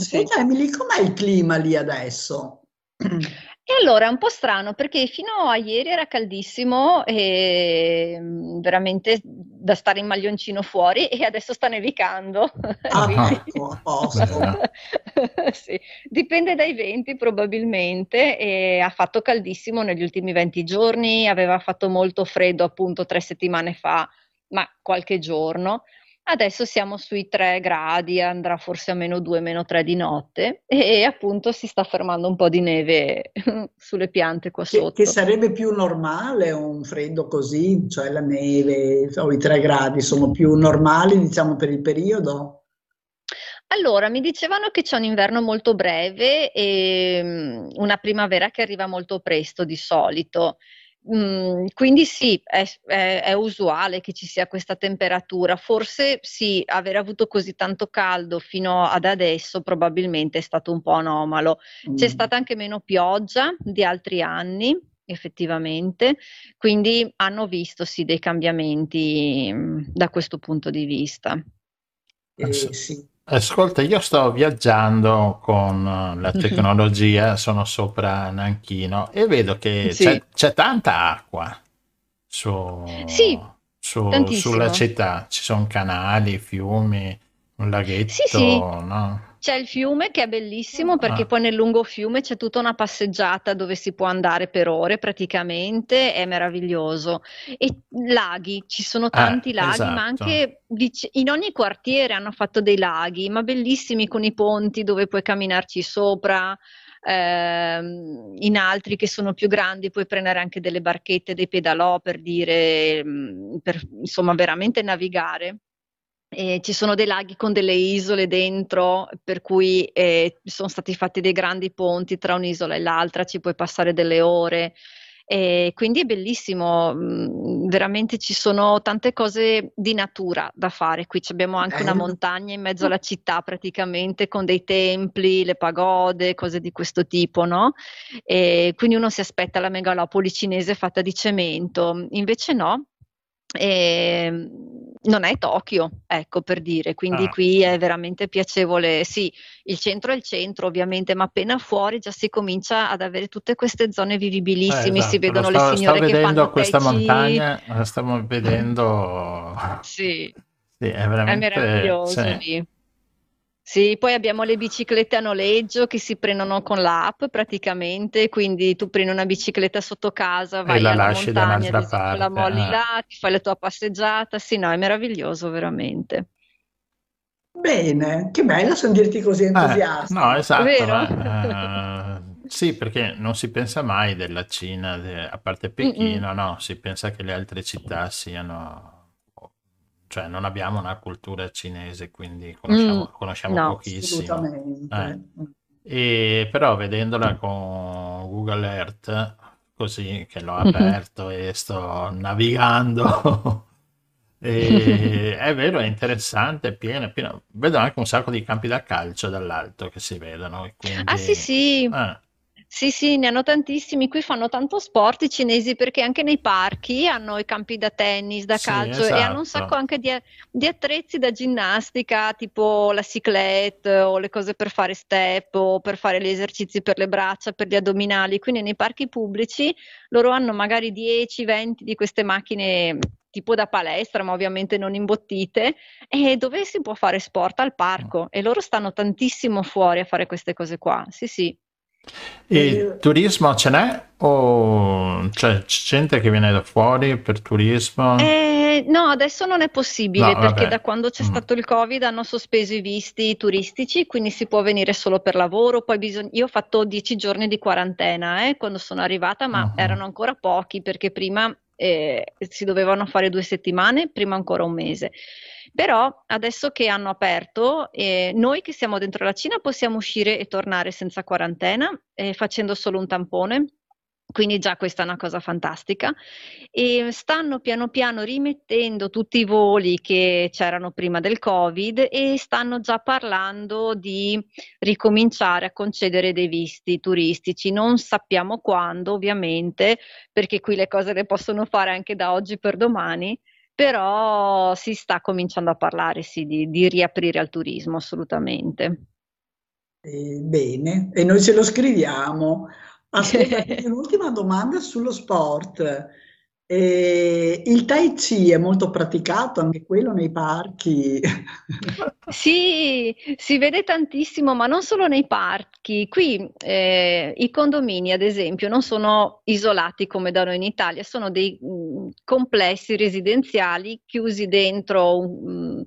Sì.
Ascolta Emily, com'è il clima lì adesso?
E allora è un po' strano perché fino a ieri era caldissimo e mm, veramente da stare in maglioncino fuori e adesso sta nevicando.
Ah, ecco.
Sì, dipende dai venti probabilmente e ha fatto caldissimo negli ultimi 20 giorni, aveva fatto molto freddo appunto tre settimane fa, ma qualche giorno. Adesso siamo sui 3 gradi, andrà forse a meno 2, meno 3 di notte e appunto si sta fermando un po' di neve sulle piante qua
Che,
sotto.
che sarebbe più normale un freddo così, cioè la neve o i 3 gradi sono più normali, diciamo, per il periodo?
Allora, mi dicevano che c'è un inverno molto breve e mm, una primavera che arriva molto presto di solito. Mm, quindi sì, è, è- è usuale che ci sia questa temperatura. Forse sì, aver avuto così tanto caldo fino ad adesso probabilmente è stato un po' anomalo. C'è
Mm.
stata anche meno pioggia di altri anni, effettivamente, quindi hanno visto sì dei cambiamenti mm, da questo punto di vista.
Eh,
Sì. Ascolta, io sto viaggiando con eh, la
Mhm.
tecnologia, sono sopra Nanchino e vedo che
Sì.
c'è, c'è tanta acqua su,
Sì,
su- sulla città. Ci sono canali, fiumi, un laghetto,
Sì, sì.
no?
C'è il fiume che è bellissimo perché
Ah.
poi nel lungo fiume c'è tutta una passeggiata dove si può andare per ore praticamente, è meraviglioso. E laghi, ci sono tanti laghi, ma
esatto.
anche dic- in ogni quartiere hanno fatto dei laghi, ma bellissimi con i ponti dove puoi camminarci sopra. ehm, in altri che sono più grandi puoi prendere anche delle barchette, dei pedalò per dire, mm, per insomma veramente navigare. E ci sono dei laghi con delle isole dentro, per cui eh, sono stati fatti dei grandi ponti tra un'isola e l'altra, ci puoi passare delle ore. E quindi è bellissimo, mm, veramente ci sono tante cose di natura da fare. Qui abbiamo anche una montagna in mezzo alla città praticamente con dei templi, le pagode, cose di questo tipo, no? E quindi uno si aspetta la megalopoli cinese fatta di cemento, invece no. Ehm, non è Tokyo, ecco per dire, quindi
Ah.
qui è veramente piacevole. Sì, il centro è il centro, ovviamente, ma appena fuori già si comincia ad avere tutte queste zone
Eh,
vivibilissime, si
esatto,
vedono
lo
le
sto, sto
signore che fanno
questa
Chi.
montagna, la stiamo vedendo,
Sì,
sì, è
è
veramente,
meraviglioso
sì.
lì. Sì, poi abbiamo le biciclette a noleggio che si prendono con l'app praticamente, quindi tu prendi una bicicletta sotto casa,
E
vai
la
alla
lasci da
montagna, ad
un'altra
esempio, la
parte.
molli
eh.
là, ti fai la tua passeggiata. Sì, no, è meraviglioso veramente.
Bene, che bello sentirti così
Eh,
entusiasta.
no, esatto,
Vero?
ma, eh, sì, perché non si pensa mai della Cina, de- a parte Pechino, no, si pensa che le altre città siano, cioè non abbiamo una cultura cinese, quindi conosciamo,
Mm,
conosciamo
no,
pochissimo. Eh. E però vedendola con Google Earth, così che l'ho
Mhm.
aperto e sto navigando, E, è vero, è interessante, è pieno, pieno. Vedo anche un sacco di campi da calcio dall'alto che si vedono. e
Ah sì
quindi...
sì,
Ah,
sì sì, ne hanno tantissimi. Qui fanno tanto sport i cinesi perché anche nei parchi hanno i campi da tennis, da
sì,
calcio e hanno un sacco
esatto.
anche di, di attrezzi da ginnastica, tipo la cyclette o le cose per fare step o per fare gli esercizi per le braccia, per gli addominali. Quindi nei parchi pubblici loro hanno magari 10-20 di queste macchine tipo da palestra, ma ovviamente non imbottite, e dove si può fare sport al parco e loro stanno tantissimo fuori a fare queste cose qua. Sì, sì.
E turismo ce n'è? O c'è gente che viene da fuori per turismo?
Eh, no, adesso non è possibile
No,
perché
vabbè.
da quando c'è
Mm.
stato il Covid hanno sospeso i visti turistici, quindi si può venire solo per lavoro. Poi bisog- io ho fatto dieci giorni di quarantena, eh, quando sono arrivata, ma
Mhm.
erano ancora pochi perché prima eh, si dovevano fare due settimane, prima ancora un mese. Però adesso che hanno aperto, eh, noi che siamo dentro la Cina possiamo uscire e tornare senza quarantena, eh, facendo solo un tampone. Quindi già questa è una cosa fantastica. E stanno piano piano rimettendo tutti i voli che c'erano prima del Covid e stanno già parlando di ricominciare a concedere dei visti turistici. Non sappiamo quando, ovviamente, perché qui le cose le possono fare anche da oggi per domani, però si sta cominciando a parlare, sì, di, di riaprire al turismo, assolutamente.
Eh, bene, e noi ce lo scriviamo. Ascolta, un'ultima domanda sullo sport. Eh, il Tai Chi è molto praticato anche quello nei parchi.
Sì, si vede tantissimo, ma non solo nei parchi. Qui eh, i condomini, ad esempio, non sono isolati come da noi in Italia, sono dei mm, complessi residenziali chiusi dentro un, mm,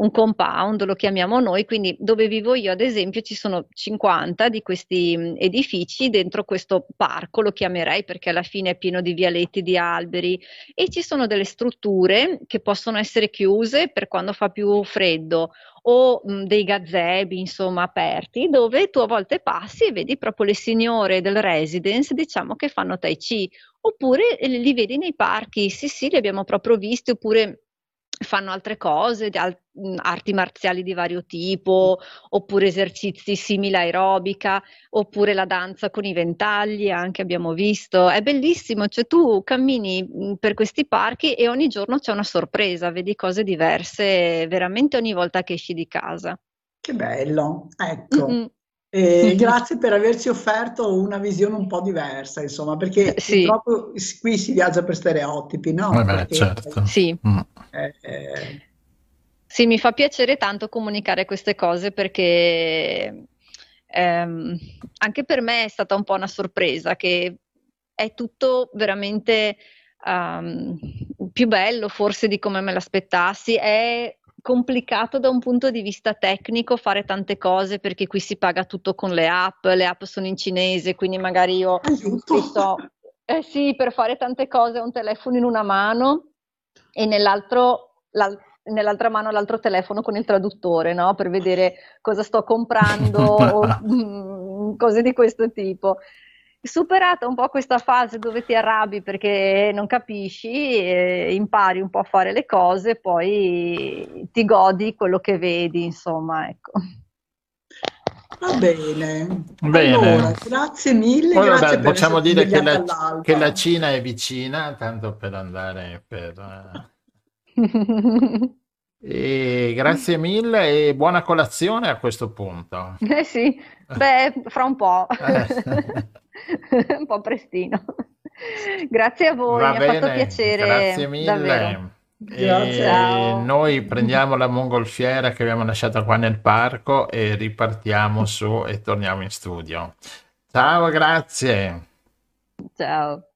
un compound, lo chiamiamo noi, quindi dove vivo io, ad esempio, ci sono 50 di questi mm, edifici dentro questo parco, lo chiamerei perché alla fine è pieno di vialetti, di alberi e ci sono delle strutture che possono essere chiuse per quando fa più freddo o mh, dei gazebi, insomma, aperti, dove tu a volte passi e vedi proprio le signore del residence, diciamo, che fanno tai chi, oppure eh, li vedi nei parchi, sì, sì, li abbiamo proprio visti, oppure fanno altre cose, arti marziali di vario tipo, oppure esercizi simili aerobica, oppure la danza con i ventagli, anche abbiamo visto. È bellissimo, cioè tu cammini per questi parchi e ogni giorno c'è una sorpresa, vedi cose diverse veramente ogni volta che esci di casa.
Che bello, ecco.
Mm-mm.
Eh, grazie per averci offerto una visione un po' diversa, insomma, perché
Sì.
purtroppo qui si viaggia per stereotipi, no?
Vabbè,
Perché,
certo.
Sì.
Mm.
eh, eh,
Sì, mi fa piacere tanto comunicare queste cose perché ehm, anche per me è stata un po' una sorpresa che è tutto veramente ehm, più bello forse di come me l'aspettassi. È complicato da un punto di vista tecnico fare tante cose perché qui si paga tutto con le app, le app sono in cinese, quindi magari io che so, eh sì, per fare tante cose ho un telefono in una mano e nell'altro, l'al- nell'altra mano l'altro telefono con il traduttore, no? Per vedere cosa sto comprando o mm, cose di questo tipo. Superata un po' questa fase dove ti arrabbi perché non capisci, impari un po' a fare le cose, poi ti godi quello che vedi, insomma, ecco.
Va bene.
Bene.
Allora, grazie mille,
Poi,
grazie
vabbè,
per
possiamo dire che la, che la Cina è vicina, tanto per andare per... eh. E grazie mille e buona colazione a questo punto.
Eh sì, beh, fra un po',
Eh.
un po' prestino. Grazie a voi,
Va
mi ha fatto
bene,
piacere
grazie mille.
davvero. Ciao.
noi prendiamo la mongolfiera che abbiamo lasciato qua nel parco e ripartiamo su e torniamo in studio. Ciao, grazie.
Ciao.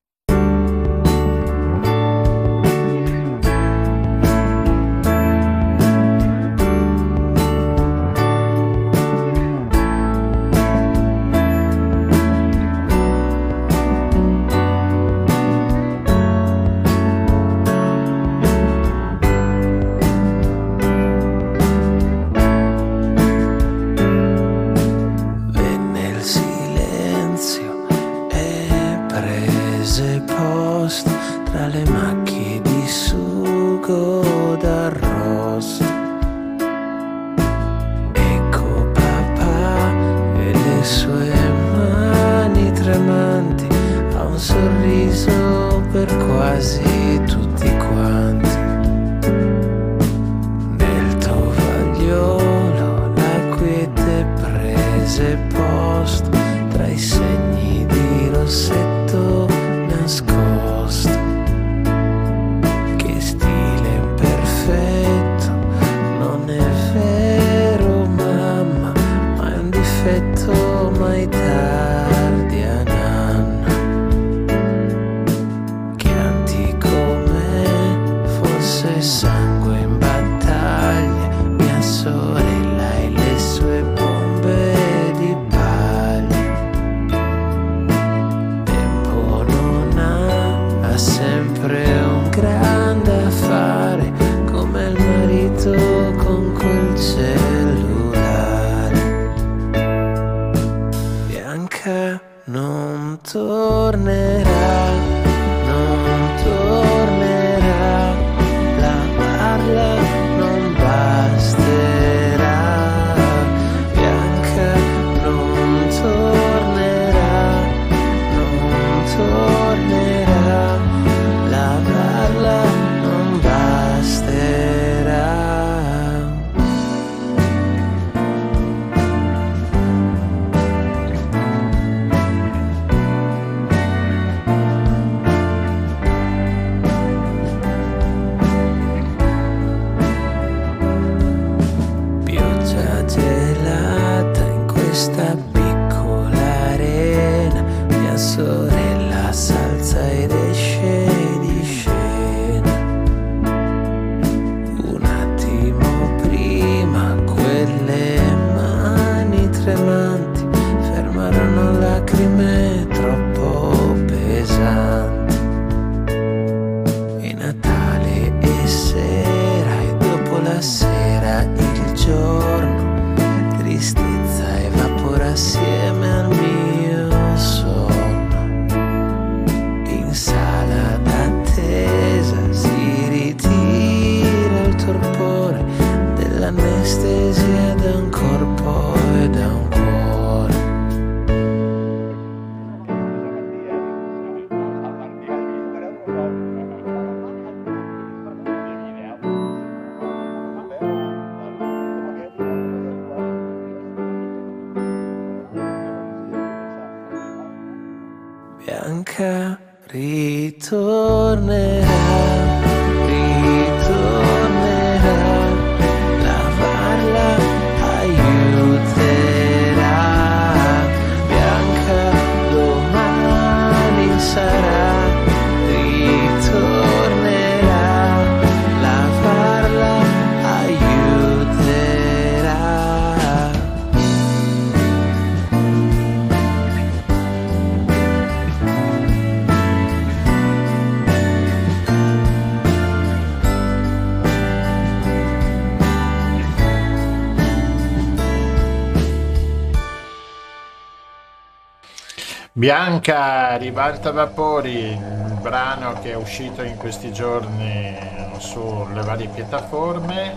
Bianca
ribalta vapori, il brano che è uscito in questi giorni sulle varie piattaforme,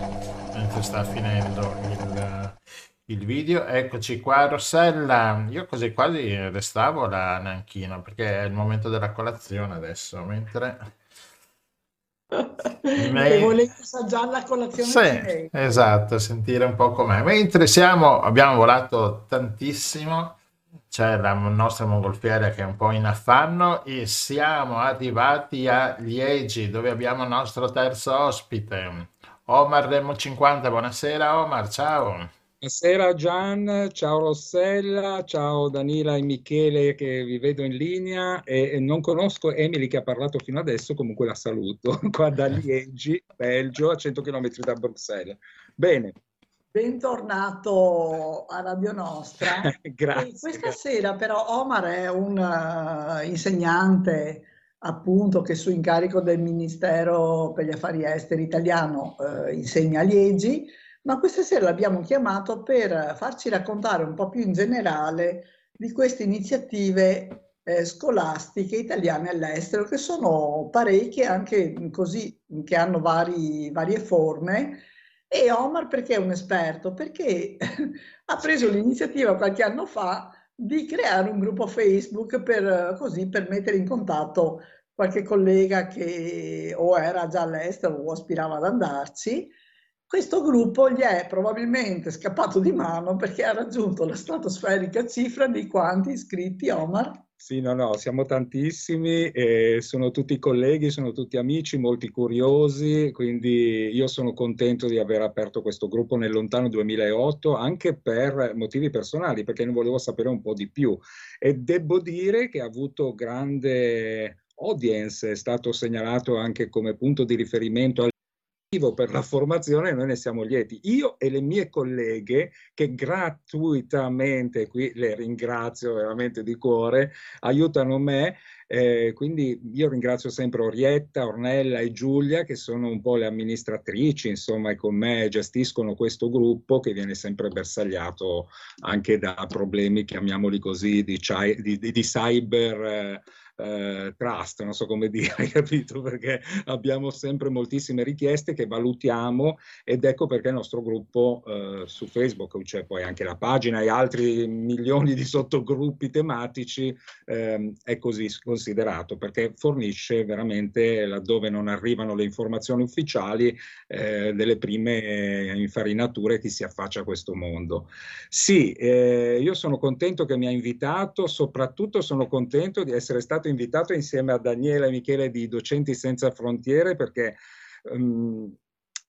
mentre sta finendo il, il video. Eccoci qua, Rossella. Io così quasi restavo da Nanchino perché è il momento della colazione adesso, mentre...
Che volete assaggiare la colazione
Sì, esatto, sentire un po' com'è. Mentre siamo, abbiamo volato tantissimo, c'è la nostra mongolfiera che è un po' in affanno e siamo arrivati a Liegi dove abbiamo il nostro terzo ospite, Omar Remo 50. Buonasera Omar, ciao.
Buonasera Gian, ciao Rossella, ciao Danila e Michele che vi vedo in linea e non conosco Emily che ha parlato fino adesso, comunque la saluto, qua da Liegi, Belgio, a 100 km da Bruxelles. Bene,
Bentornato a Radio Nostra. E
grazie.
questa
grazie.
sera però Omar è un eh, insegnante appunto che su incarico del Ministero per gli Affari Esteri italiano eh, insegna a Liegi, ma questa sera l'abbiamo chiamato per farci raccontare un po' più in generale di queste iniziative eh, scolastiche italiane all'estero, che sono parecchie anche così, che hanno vari, varie forme. E Omar perché è un esperto? Perché ha preso l'iniziativa qualche anno fa di creare un gruppo Facebook per, così, per mettere in contatto qualche collega che o era già all'estero o aspirava ad andarci. Questo gruppo gli è probabilmente scappato di mano perché ha raggiunto la stratosferica cifra di quanti iscritti, Omar?
Sì, no, no, siamo tantissimi, e sono tutti colleghi, sono tutti amici, molti curiosi, quindi io sono contento di aver aperto questo gruppo nel lontano 2008 anche per motivi personali, perché ne volevo sapere un po' di più. E devo dire che ha avuto grande audience, è stato segnalato anche come punto di riferimento per la formazione noi ne siamo lieti. Io e le mie colleghe che gratuitamente, qui le ringrazio veramente di cuore, aiutano me. Eh, quindi io ringrazio sempre Orietta, Ornella e Giulia che sono un po' le amministratrici, insomma, e con me gestiscono questo gruppo che viene sempre bersagliato anche da problemi, chiamiamoli così, di, di, di cyber. Eh, eh, trust, non so come dire, capito? Perché abbiamo sempre moltissime richieste che valutiamo ed ecco perché il nostro gruppo eh, su Facebook, c'è poi anche la pagina e altri milioni di sottogruppi tematici, eh, è così considerato perché fornisce veramente laddove non arrivano le informazioni ufficiali eh, delle prime infarinature chi si affaccia a questo mondo. Sì, eh, io sono contento che mi ha invitato, soprattutto sono contento di essere stato invitato insieme a Daniela e Michele di Docenti Senza Frontiere perché um,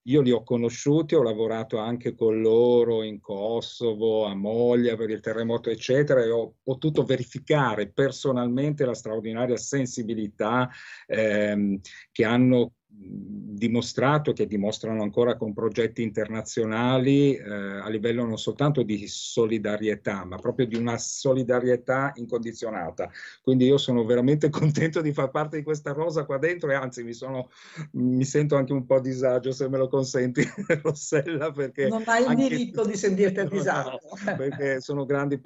io li ho conosciuti, ho lavorato anche con loro in Kosovo, a Moglia per il terremoto, eccetera, e ho potuto verificare personalmente la straordinaria sensibilità ehm, che hanno dimostrato, che dimostrano ancora con progetti internazionali eh, a livello non soltanto di solidarietà, ma proprio di una solidarietà incondizionata. Quindi io sono veramente contento di far parte di questa rosa qua dentro e anzi mi, sono, mi sento anche un po' a disagio, se me lo consenti, Rossella, perché...
Non hai il diritto di sentirti a disagio.
No, perché sono grandi,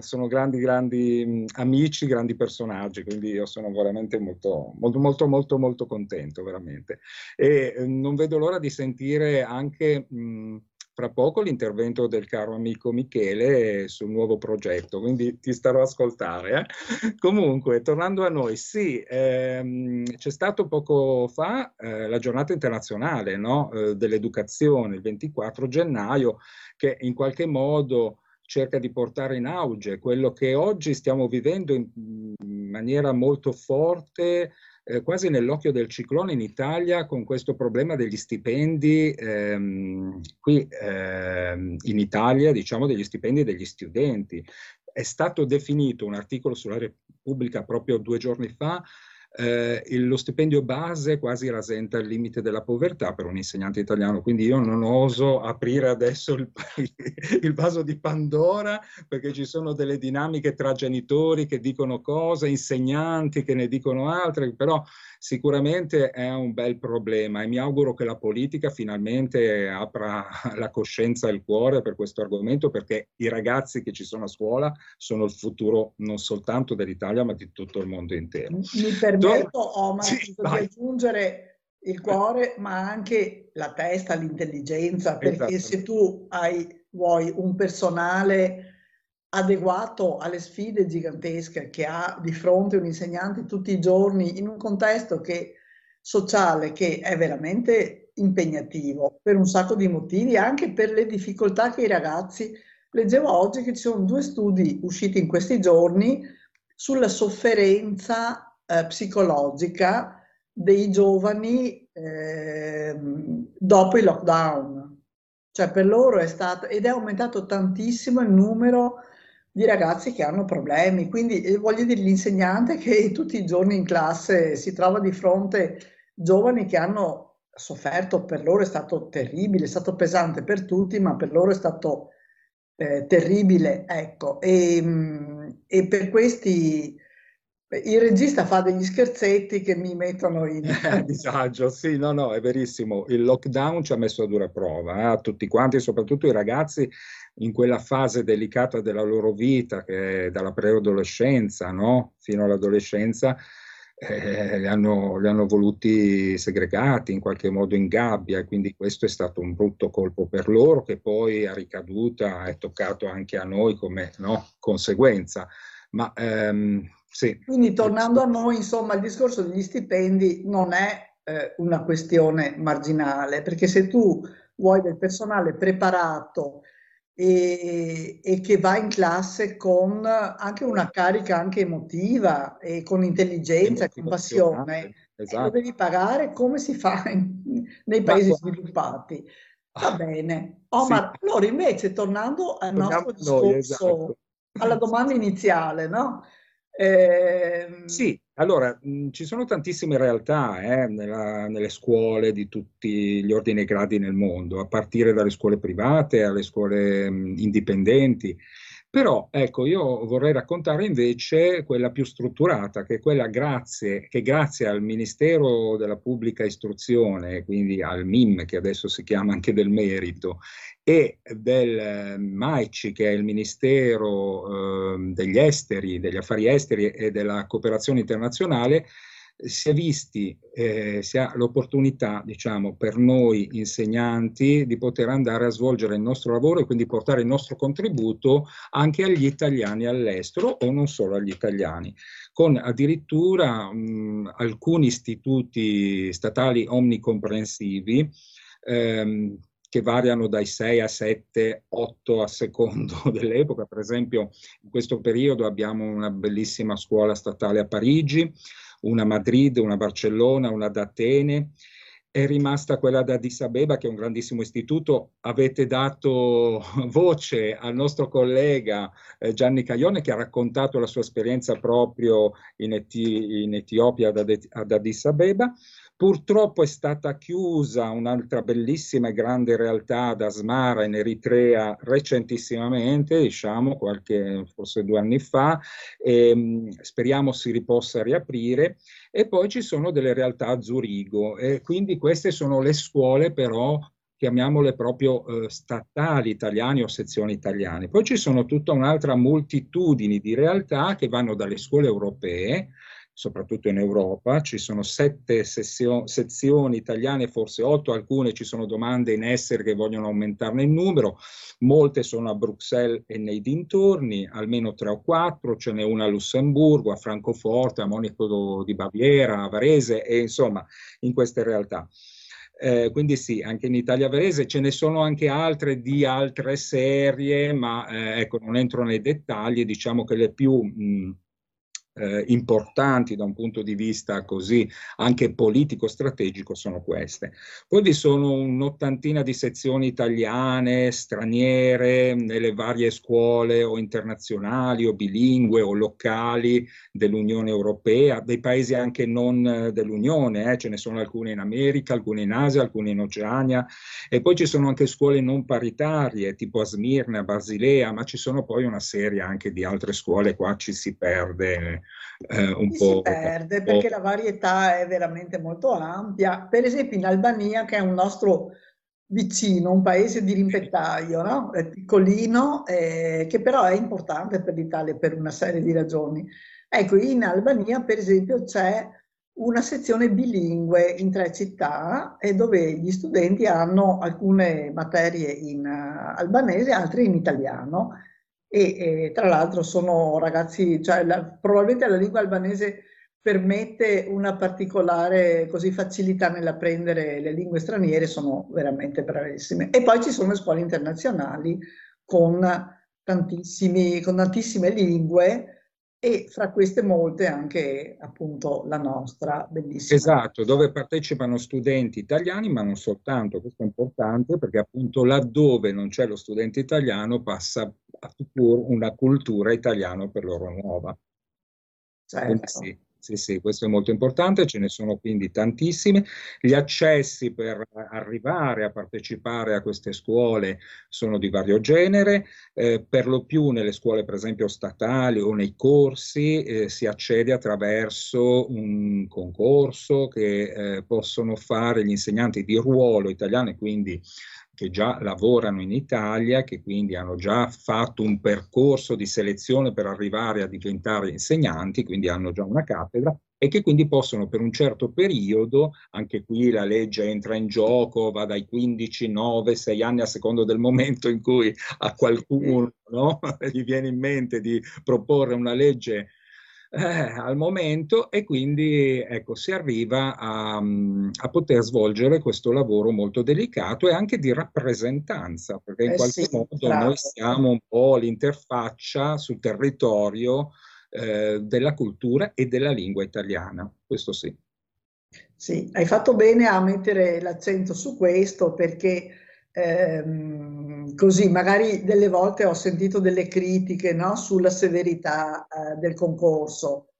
sono grandi, grandi amici, grandi personaggi, quindi io sono veramente molto, molto, molto, molto, molto contento veramente. E eh, non vedo l'ora di sentire anche mh, fra poco l'intervento del caro amico Michele sul nuovo progetto, quindi ti starò a ascoltare. Eh? Comunque, tornando a noi, sì, ehm, c'è stato poco fa eh, la giornata internazionale no? eh, dell'educazione, il 24 gennaio, che in qualche modo cerca di portare in auge quello che oggi stiamo vivendo in, in maniera molto forte eh, quasi nell'occhio del ciclone in Italia con questo problema degli stipendi, ehm, qui ehm, in Italia diciamo degli stipendi degli studenti. È stato definito un articolo sulla Repubblica proprio due giorni fa eh, lo stipendio base quasi rasenta il limite della povertà per un insegnante italiano, quindi io non oso aprire adesso il, il, vaso di Pandora perché ci sono delle dinamiche tra genitori che dicono cose, insegnanti che ne dicono altre, però sicuramente è un bel problema e mi auguro che la politica finalmente apra la coscienza e il cuore per questo argomento perché i ragazzi che ci sono a scuola sono il futuro non soltanto dell'Italia ma di tutto il mondo intero.
Mi permetto, Omar, sì, di aggiungere il cuore ma anche la testa, l'intelligenza perché esatto. se tu hai, vuoi un personale adeguato alle sfide gigantesche che ha di fronte un insegnante tutti i giorni in un contesto che, sociale che è veramente impegnativo per un sacco di motivi, anche per le difficoltà che i ragazzi... Leggevo oggi che ci sono due studi usciti in questi giorni sulla sofferenza eh, psicologica dei giovani eh, dopo il lockdown. Cioè per loro è stato, ed è aumentato tantissimo il numero di ragazzi che hanno problemi. Quindi eh, voglio dire, l'insegnante che tutti i giorni in classe si trova di fronte giovani che hanno sofferto, per loro è stato terribile, è stato pesante per tutti, ma per loro è stato eh, terribile. Ecco, e, mm, e per questi Beh, Il regista fa degli scherzetti che mi mettono in...
A disagio, sì, no, no, è verissimo. Il lockdown ci ha messo a dura prova, eh, a tutti quanti, soprattutto i ragazzi in quella fase delicata della loro vita, che è dalla preadolescenza, no? Fino all'adolescenza, eh, li hanno, li hanno voluti segregati, in qualche modo in gabbia, e quindi questo è stato un brutto colpo per loro, che poi a ricaduta è toccato anche a noi come no, conseguenza. Ma ehm, sì.
Quindi tornando a noi, insomma, il discorso degli stipendi non è eh, una questione marginale, perché se tu vuoi del personale preparato e, e che va in classe con anche una carica anche emotiva e con intelligenza e con passione, eh, lo
Esatto.
devi pagare come si fa in- nei
Ma
paesi
guarda-
sviluppati. Va bene.
Sì.
Omar, allora invece tornando al
Torniamo
nostro
a noi,
discorso,
esatto.
alla domanda iniziale, no? Ehm,
Sì, allora mh, ci sono tantissime realtà eh, nella- nelle scuole di tutti gli ordini e gradi nel mondo, a partire dalle scuole private alle scuole mh, indipendenti. Però ecco, io vorrei raccontare invece quella più strutturata, che è quella grazie, che grazie al Ministero della Pubblica Istruzione, quindi al MIM, che adesso si chiama anche del Merito, e del eh, MAICI, che è il Ministero ehm, degli Esteri, degli Affari Esteri e della Cooperazione Internazionale, si è visti, eh, si ha l'opportunità, diciamo, per noi insegnanti di poter andare a svolgere il nostro lavoro e quindi portare il nostro contributo anche agli italiani all'estero o non solo agli italiani, con addirittura mh, alcuni istituti statali omnicomprensivi ehm, che variano dai 6 a 7, 8 a secondo dell'epoca. Per esempio, in questo periodo abbiamo una bellissima scuola statale a Parigi, una Madrid, una Barcellona, una ad Atene. È rimasta quella da Addis Abeba, che è un grandissimo istituto. Avete dato voce al nostro collega eh, Gianni Caglione, che ha raccontato la sua esperienza proprio in, Eti- in Etiopia ad, ad Addis Abeba. Purtroppo è stata chiusa un'altra bellissima e grande realtà ad Asmara in Eritrea recentissimamente, diciamo qualche, forse due anni fa, e, mh, speriamo si possa riaprire. E poi ci sono delle realtà a Zurigo e quindi queste sono le scuole però chiamiamole proprio eh, statali italiane o sezioni italiane. Poi ci sono tutta un'altra moltitudine di realtà che vanno dalle scuole europee, soprattutto in Europa, ci sono sette sessio- sezioni italiane, forse otto, alcune ci sono domande in essere che vogliono aumentarne il numero, molte sono a Bruxelles e nei dintorni, almeno tre o quattro, ce n'è una a Lussemburgo, a Francoforte, a Monaco di Baviera, a Varese e insomma in queste realtà. Eh, quindi sì, anche in Italia Varese ce ne sono anche altre di altre serie, ma eh, ecco, non entro nei dettagli, diciamo che le più mh, eh, importanti da un punto di vista così anche politico-strategico sono queste. Poi vi sono un'ottantina di sezioni italiane, straniere, nelle varie scuole o internazionali o bilingue o locali dell'Unione Europea, dei paesi anche non eh, dell'Unione, eh, ce ne sono alcune in America, alcune in Asia, alcune in Oceania e poi ci sono anche scuole non paritarie, tipo a Smirne, a Basilea, ma ci sono poi una serie anche di altre scuole, qua ci si perde eh, un
Ci
po'.
si perde perché la varietà è veramente molto ampia. Per esempio in Albania, che è un nostro vicino, un paese di rimpettaio, no? È piccolino, eh, che però è importante per l'Italia per una serie di ragioni. Ecco, in Albania, per esempio, c'è una sezione bilingue in tre città e dove gli studenti hanno alcune materie in eh, albanese, altre in italiano e, e tra l'altro sono ragazzi, cioè la- probabilmente la lingua albanese permette una particolare così, facilità nell'apprendere le lingue straniere, sono veramente bravissime. E poi ci sono le scuole internazionali con con tantissime lingue e fra queste molte anche appunto la nostra bellissima.
Esatto, dove partecipano studenti italiani, ma non soltanto, questo è importante perché appunto laddove non c'è lo studente italiano passa a una cultura italiana per loro nuova. Quindi
Certo.
sì, Sì, sì, questo è molto importante, ce ne sono quindi tantissime. Gli accessi per arrivare a partecipare a queste scuole sono di vario genere, eh, per lo più nelle scuole per esempio statali o nei corsi eh, si accede attraverso un concorso che eh, possono fare gli insegnanti di ruolo italiano e quindi che già lavorano in Italia, che quindi hanno già fatto un percorso di selezione per arrivare a diventare insegnanti, quindi hanno già una cattedra e che quindi possono per un certo periodo, anche qui la legge entra in gioco, va dai 15, 9, 6 anni a secondo del momento in cui a qualcuno no, gli viene in mente di proporre una legge eh, al momento e quindi ecco, si arriva a, mm, a, poter svolgere questo lavoro molto delicato e anche di rappresentanza, perché in
Eh
qualche
sì,
modo
bravo.
noi siamo un po' l'interfaccia sul territorio eh, della cultura e della lingua italiana, questo sì.
Sì, hai fatto bene a mettere l'accento su questo perché ehm, così magari delle volte ho sentito delle critiche, no, sulla severità eh, del concorso,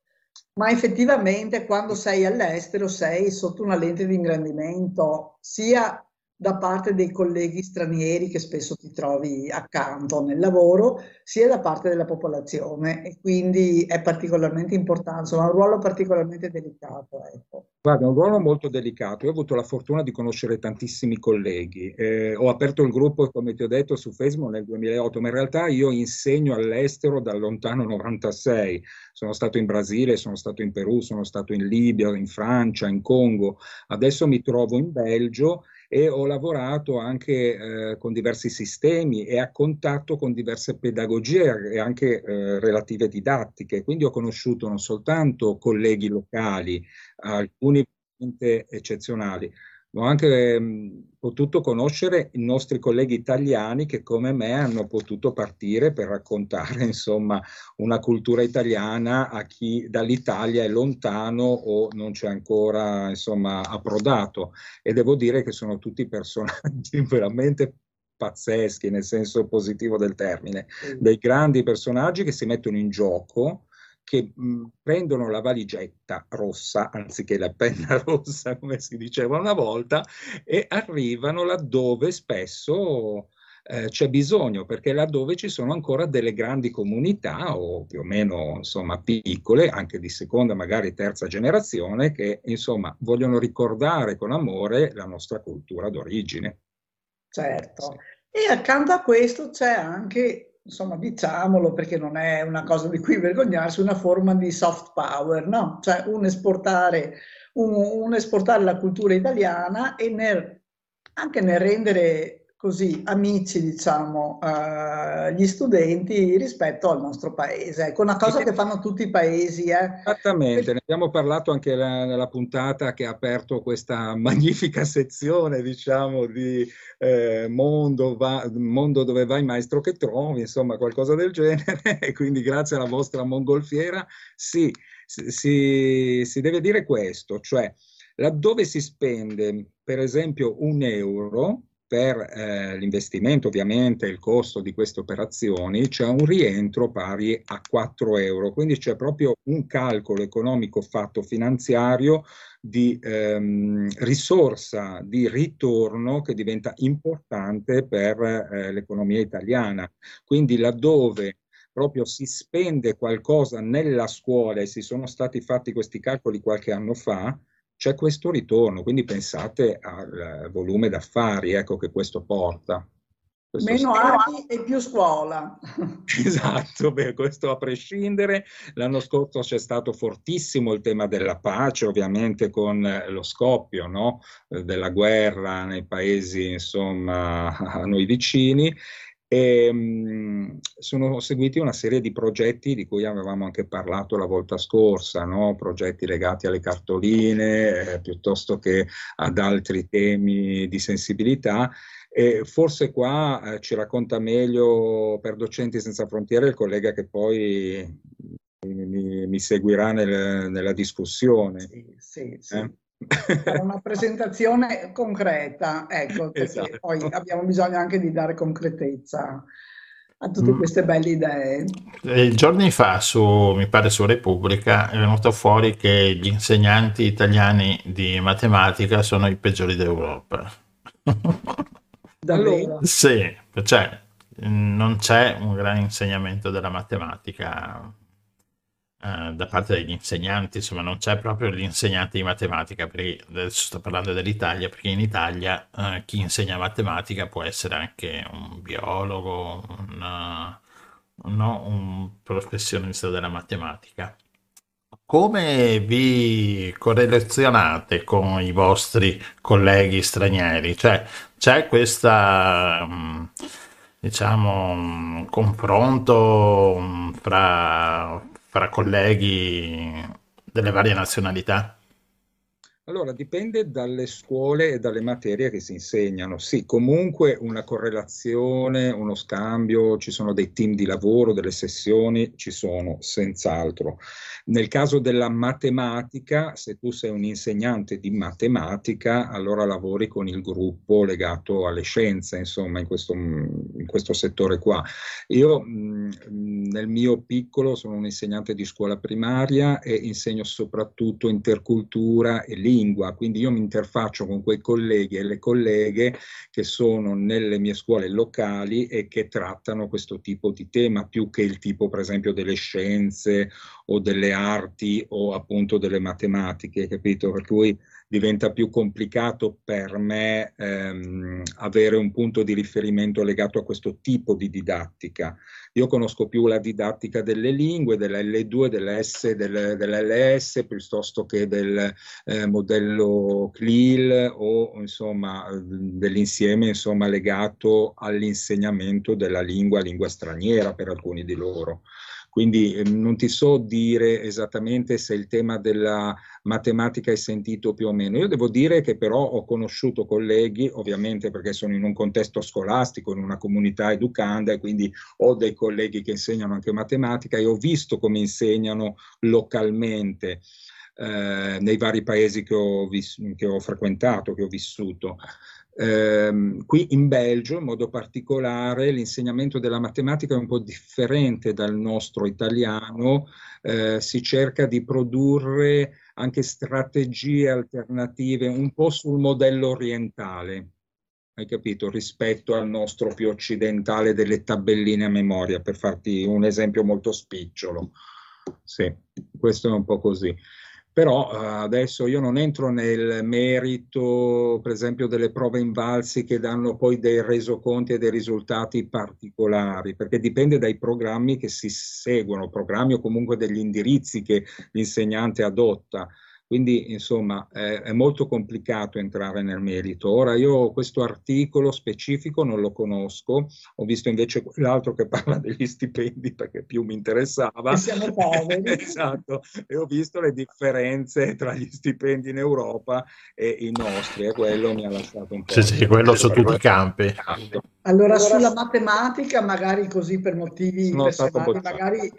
ma effettivamente quando sei all'estero sei sotto una lente di ingrandimento sia da parte dei colleghi stranieri che spesso ti trovi accanto nel lavoro, sia da parte della popolazione e quindi è particolarmente importante, è un ruolo particolarmente delicato, ecco.
Guarda, un ruolo molto delicato. Io ho avuto la fortuna di conoscere tantissimi colleghi. Eh, ho aperto il gruppo, come ti ho detto, su Facebook nel 2008, ma in realtà io insegno all'estero dal lontano 96. Sono stato in Brasile, sono stato in Perù, sono stato in Libia, in Francia, in Congo. Adesso mi trovo in Belgio e ho lavorato anche eh, con diversi sistemi e a contatto con diverse pedagogie e anche eh, relative didattiche. Quindi ho conosciuto non soltanto colleghi locali, alcuni eccezionali, ho anche mh, potuto conoscere i nostri colleghi italiani che come me hanno potuto partire per raccontare insomma una cultura italiana a chi dall'Italia è lontano o non c'è ancora insomma approdato. E devo dire che sono tutti personaggi veramente pazzeschi nel senso positivo del termine, dei grandi personaggi che si mettono in gioco che mh, prendono la valigetta rossa anziché la penna rossa, come si diceva una volta, e arrivano laddove spesso eh, c'è bisogno, perché laddove ci sono ancora delle grandi comunità, o più o meno insomma piccole, anche di seconda, magari terza generazione, che insomma vogliono ricordare con amore la nostra cultura d'origine.
Certo. E accanto a questo c'è anche, insomma, diciamolo perché non è una cosa di cui vergognarsi, una forma di soft power, no? Cioè un esportare, un, un esportare la cultura italiana e nel, anche nel rendere così amici, diciamo, eh, gli studenti rispetto al nostro paese. Ecco, una cosa che fanno tutti i paesi, eh.
Esattamente, ne abbiamo parlato anche la- nella puntata che ha aperto questa magnifica sezione, diciamo, di eh, mondo, va- mondo dove vai maestro che trovi, insomma, qualcosa del genere. E quindi grazie alla vostra mongolfiera, sì, si- si deve dire questo, cioè laddove si spende, per esempio, un euro per eh, l'investimento, ovviamente, il costo di queste operazioni, c'è un rientro pari a 4 euro. Quindi c'è proprio un calcolo economico fatto finanziario di ehm, risorsa di ritorno che diventa importante per eh, l'economia italiana. Quindi laddove proprio si spende qualcosa nella scuola e si sono stati fatti questi calcoli qualche anno fa, c'è questo ritorno, quindi pensate al volume d'affari ecco, che questo porta. Questo
Meno
sì.
armi e più scuola.
Esatto, beh, questo a prescindere. L'anno scorso c'è stato fortissimo il tema della pace, ovviamente con eh, lo scoppio no? Eh, della guerra nei paesi insomma, a noi vicini. E, mh, sono seguiti una serie di progetti di cui avevamo anche parlato la volta scorsa, no? progetti legati alle cartoline eh, piuttosto che ad altri temi di sensibilità. E forse qua eh, ci racconta meglio per Docenti Senza Frontiere il collega che poi mi, mi seguirà nel- nella discussione.
Sì, sì, sì.
Eh?
Una presentazione concreta, ecco, perché
Esatto.
poi abbiamo bisogno anche di dare concretezza. a tutte
Mm.
queste belle idee.
Eh, giorni fa, su, mi pare su Repubblica, è venuto fuori che gli insegnanti italiani di matematica sono i peggiori d'Europa.
Davvero.
Sì, cioè non c'è un gran insegnamento della matematica eh, da parte degli insegnanti, insomma non c'è proprio l'insegnante di matematica, perché adesso sto parlando dell'Italia, perché in Italia eh, chi insegna matematica può essere anche un biologo, un, eh, no, un professionista della matematica. Come vi correlazionate con i vostri colleghi stranieri? Cioè, c'è questa, mh, diciamo, mh, confronto mh, fra, fra colleghi delle varie nazionalità?
Allora, dipende dalle scuole e dalle materie che si insegnano. Sì, comunque una correlazione, uno scambio, ci sono dei team di lavoro, delle sessioni, ci sono, senz'altro. Nel caso della matematica, se tu sei un insegnante di matematica, allora lavori con il gruppo legato alle scienze, insomma, in questo, in questo settore qua. Io nel mio piccolo sono un insegnante di scuola primaria e insegno soprattutto intercultura e lingua, quindi io mi interfaccio con quei colleghi e le colleghe che sono nelle mie scuole locali e che trattano questo tipo di tema, più che il tipo per esempio delle scienze o delle arti o appunto delle matematiche, capito? Per cui diventa più complicato per me ehm, avere un punto di riferimento legato a questo tipo di didattica. Io conosco più la didattica delle lingue, della L2, della S, del, dell'LS, piuttosto che del eh, modello CLIL o insomma dell'insieme insomma, legato all'insegnamento della lingua, lingua straniera per alcuni di loro. Quindi eh, non ti so dire esattamente se il tema della matematica è sentito più o meno. Io devo dire che però ho conosciuto colleghi, ovviamente perché sono in un contesto scolastico, in una comunità educanda e quindi ho dei colleghi che insegnano anche matematica e ho visto come insegnano localmente. Eh, nei vari paesi che ho, che ho frequentato, che ho vissuto. Eh, qui in Belgio, in modo particolare, l'insegnamento della matematica è un po' differente dal nostro italiano, eh, si cerca di produrre anche strategie alternative un po' sul modello orientale, hai capito, rispetto al nostro più occidentale delle tabelline a memoria, per farti un esempio molto spicciolo. Sì, questo è un po' così. Però eh, adesso io non entro nel merito, per esempio, delle prove invalsi che danno poi dei resoconti e dei risultati particolari, perché dipende dai programmi che si seguono, programmi o comunque degli indirizzi che l'insegnante adotta. Quindi, insomma, eh, è molto complicato entrare nel merito. Ora, io questo articolo specifico non lo conosco, ho visto invece l'altro che parla degli stipendi perché più mi interessava.
E siamo poveri.
esatto, e ho visto le differenze tra gli stipendi in Europa e i nostri, e quello mi ha lasciato un po'.
Sì, sì, quello su tutti i campi.
Esatto.
Allora, sulla matematica, magari così per motivi
stato
personali, magari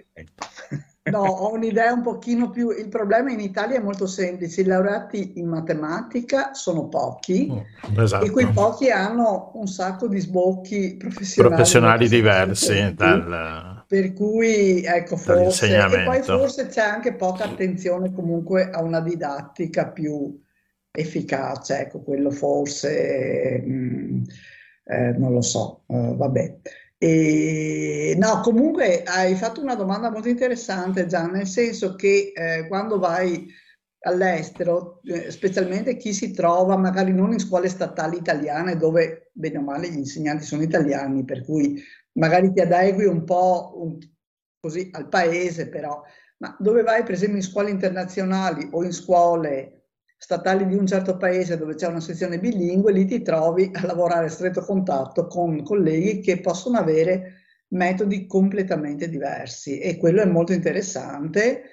no, ho un'idea un pochino più. Il problema in Italia è molto semplice: i laureati in matematica sono pochi
Mm, Esatto.
e quei pochi hanno un sacco di sbocchi professionali,
Professionali diversi dal...
Per cui, ecco, forse, e poi forse c'è anche poca attenzione comunque a una didattica più efficace, ecco, quello forse, mm, eh, non lo so, eh, vabbè. E, no, comunque hai fatto una domanda molto interessante, Gian, nel senso che eh, quando vai all'estero, eh, specialmente chi si trova magari non in scuole statali italiane, dove bene o male gli insegnanti sono italiani, per cui magari ti adegui un po' un- così al paese, però, ma dove vai per esempio in scuole internazionali o in scuole statali di un certo paese dove c'è una sezione bilingue, lì ti trovi a lavorare a stretto contatto con colleghi che possono avere metodi completamente diversi e quello è molto interessante,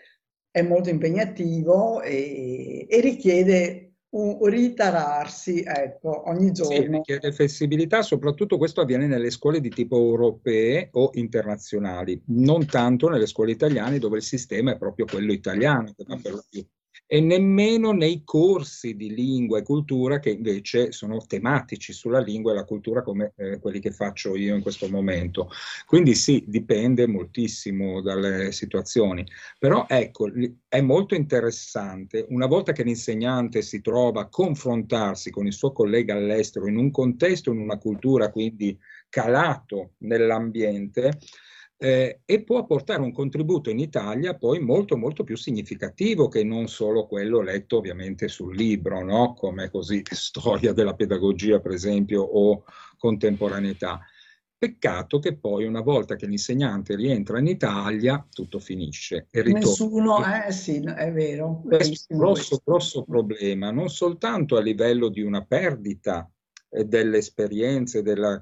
è molto impegnativo e, e richiede un ritararsi, ecco, ogni
Sì,
giorno.
richiede flessibilità, soprattutto questo avviene nelle scuole di tipo europee o internazionali, non tanto nelle scuole italiane dove il sistema è proprio quello italiano che va per lo più. E nemmeno nei corsi di lingua e cultura che invece sono tematici sulla lingua e la cultura come eh, quelli che faccio io in questo momento. Quindi sì, dipende moltissimo dalle situazioni, però ecco, è molto interessante una volta che l'insegnante si trova a confrontarsi con il suo collega all'estero in un contesto, in una cultura quindi calato nell'ambiente, eh, e può portare un contributo in Italia poi molto molto più significativo che non solo quello letto ovviamente sul libro, no? come così storia della pedagogia per esempio o contemporaneità. Peccato che poi una volta che l'insegnante rientra in Italia tutto finisce e ritorna.
Nessuno, eh sì, è vero.
È un grosso, grosso problema, non soltanto a livello di una perdita delle esperienze, della,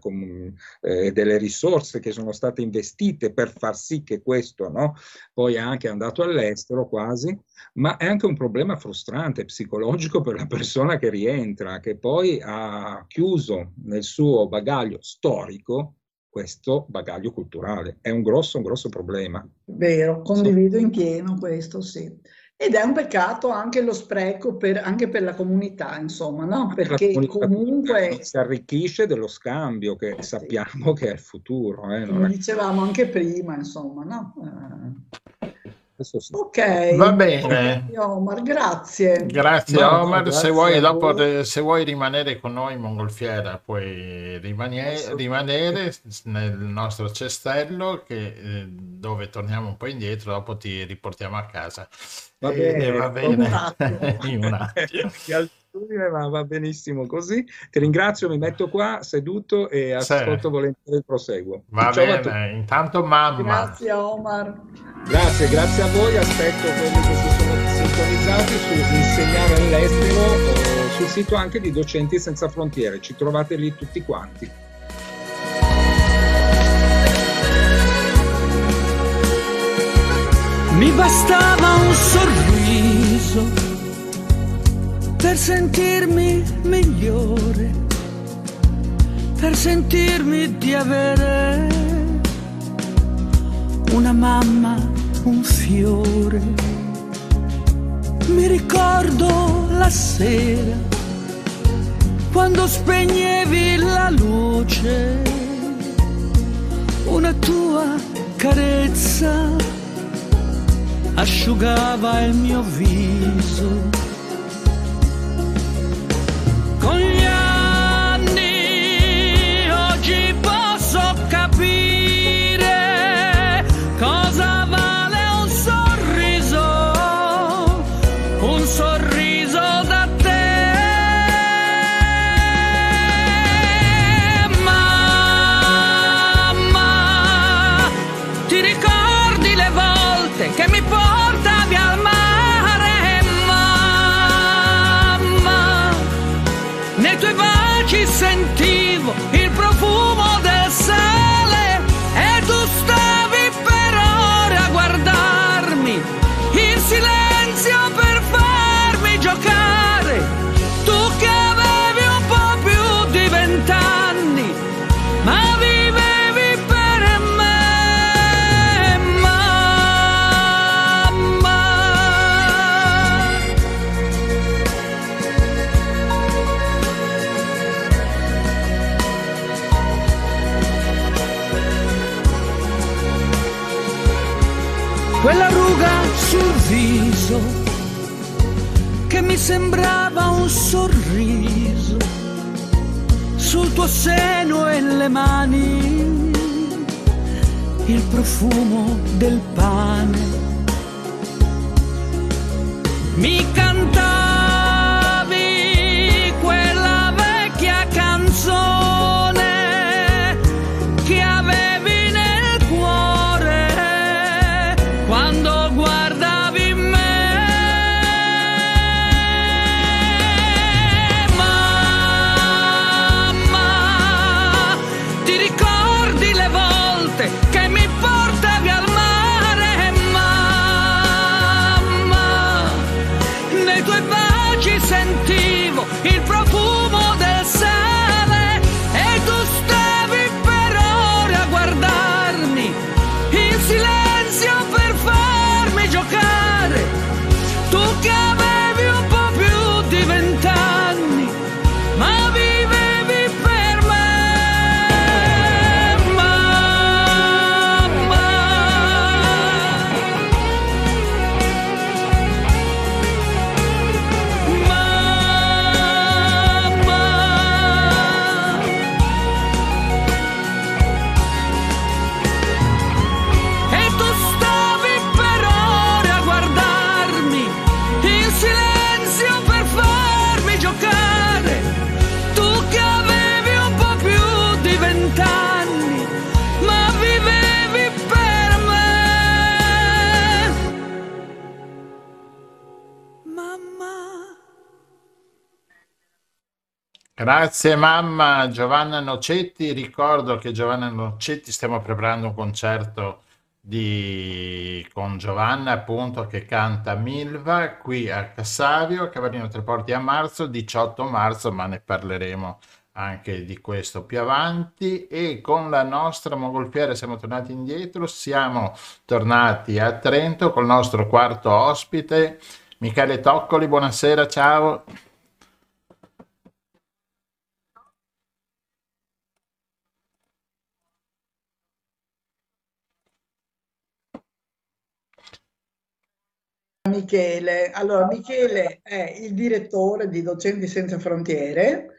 eh, delle risorse che sono state investite per far sì che questo no, poi è anche andato all'estero quasi, ma è anche un problema frustrante psicologico per la persona che rientra, che poi ha chiuso nel suo bagaglio storico questo bagaglio culturale. È un grosso, un grosso problema.
Vero, condivido in pieno questo, sì. Ed è un peccato anche lo spreco per, anche per la comunità, insomma, no? Perché comunque...
Si arricchisce dello scambio che sì. sappiamo che è il futuro. Eh,
Come dicevamo anche prima, insomma, no? Eh. Sì. Ok,
va bene.
Omar, grazie.
Grazie no, Omar, grazie se, vuoi, dopo, se vuoi rimanere con noi in mongolfiera puoi rimanere, rimanere nel nostro cestello che, eh, dove torniamo un po' indietro, dopo ti riportiamo a casa.
Va bene,
eh, va bene. un attimo.
ma va benissimo così. Ti ringrazio, mi metto qua seduto e ascolto sì. volentieri il proseguo.
Va Ciao bene, intanto mamma.
Grazie Omar.
Grazie, grazie a voi, aspetto quelli che si sono sintonizzati su Insegnare all'estero, sul sito anche di Docenti Senza Frontiere, ci trovate lì tutti quanti.
Mi bastava un sorriso per sentirmi migliore, per sentirmi di avere una mamma, un fiore. Mi ricordo la sera quando spegnevi la luce, una tua carezza asciugava il mio viso. Con seno e le mani, il profumo del pane. Mi cantavi
Grazie mamma. Giovanna Nocetti, ricordo che Giovanna Nocetti stiamo preparando un concerto di... con Giovanna appunto che canta Milva qui a Cassavio, Cavallino Treporti a marzo, 18 marzo, ma ne parleremo anche di questo più avanti. E con la nostra mongolfiera siamo tornati indietro, siamo tornati a Trento col nostro quarto ospite Michele Toccoli, buonasera, ciao.
Michele. Allora, Michele è il direttore di Docenti Senza Frontiere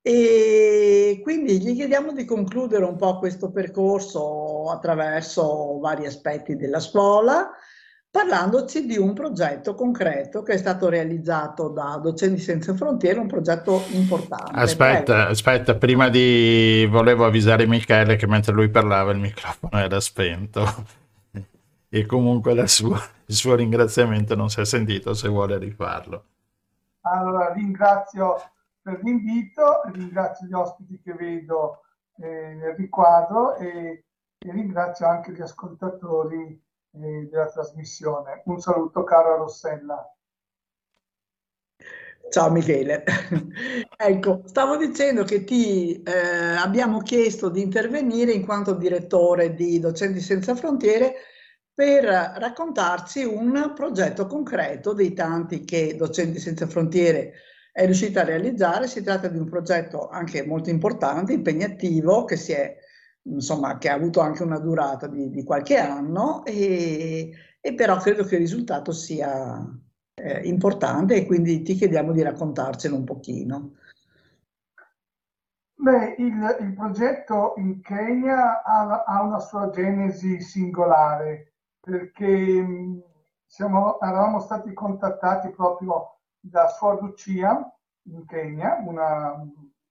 e quindi gli chiediamo di concludere un po' questo percorso attraverso vari aspetti della scuola, parlandoci di un progetto concreto che è stato realizzato da Docenti Senza Frontiere, un progetto importante.
Aspetta,
Prego.
aspetta, prima di... volevo avvisare Michele che mentre lui parlava il microfono era spento e comunque la sua, il suo ringraziamento non si è sentito se vuole rifarlo.
Allora, ringrazio per l'invito, ringrazio gli ospiti che vedo eh, nel riquadro e, e ringrazio anche gli ascoltatori eh, della trasmissione. Un saluto caro a Rossella.
Ciao Michele. ecco, stavo dicendo che ti eh, abbiamo chiesto di intervenire in quanto direttore di Docenti Senza Frontiere per raccontarci un progetto concreto dei tanti che Docenti Senza Frontiere è riuscita a realizzare. Si tratta di un progetto anche molto importante, impegnativo, che, è, insomma, che ha avuto anche una durata di, di qualche anno, e, e, però credo che il risultato sia eh, importante e quindi ti chiediamo di raccontarcelo un pochino.
Beh, il, il progetto in Kenya ha, ha, una sua genesi singolare perché siamo, eravamo stati contattati proprio da Suor Lucia in Kenya, una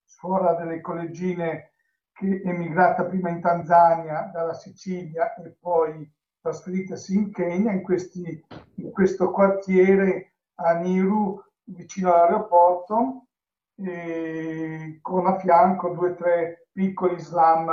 suora delle collegine che è emigrata prima in Tanzania dalla Sicilia e poi trasferitasi in Kenya, in, questi, in questo quartiere a Niru, vicino all'aeroporto, con a fianco due o tre piccoli slam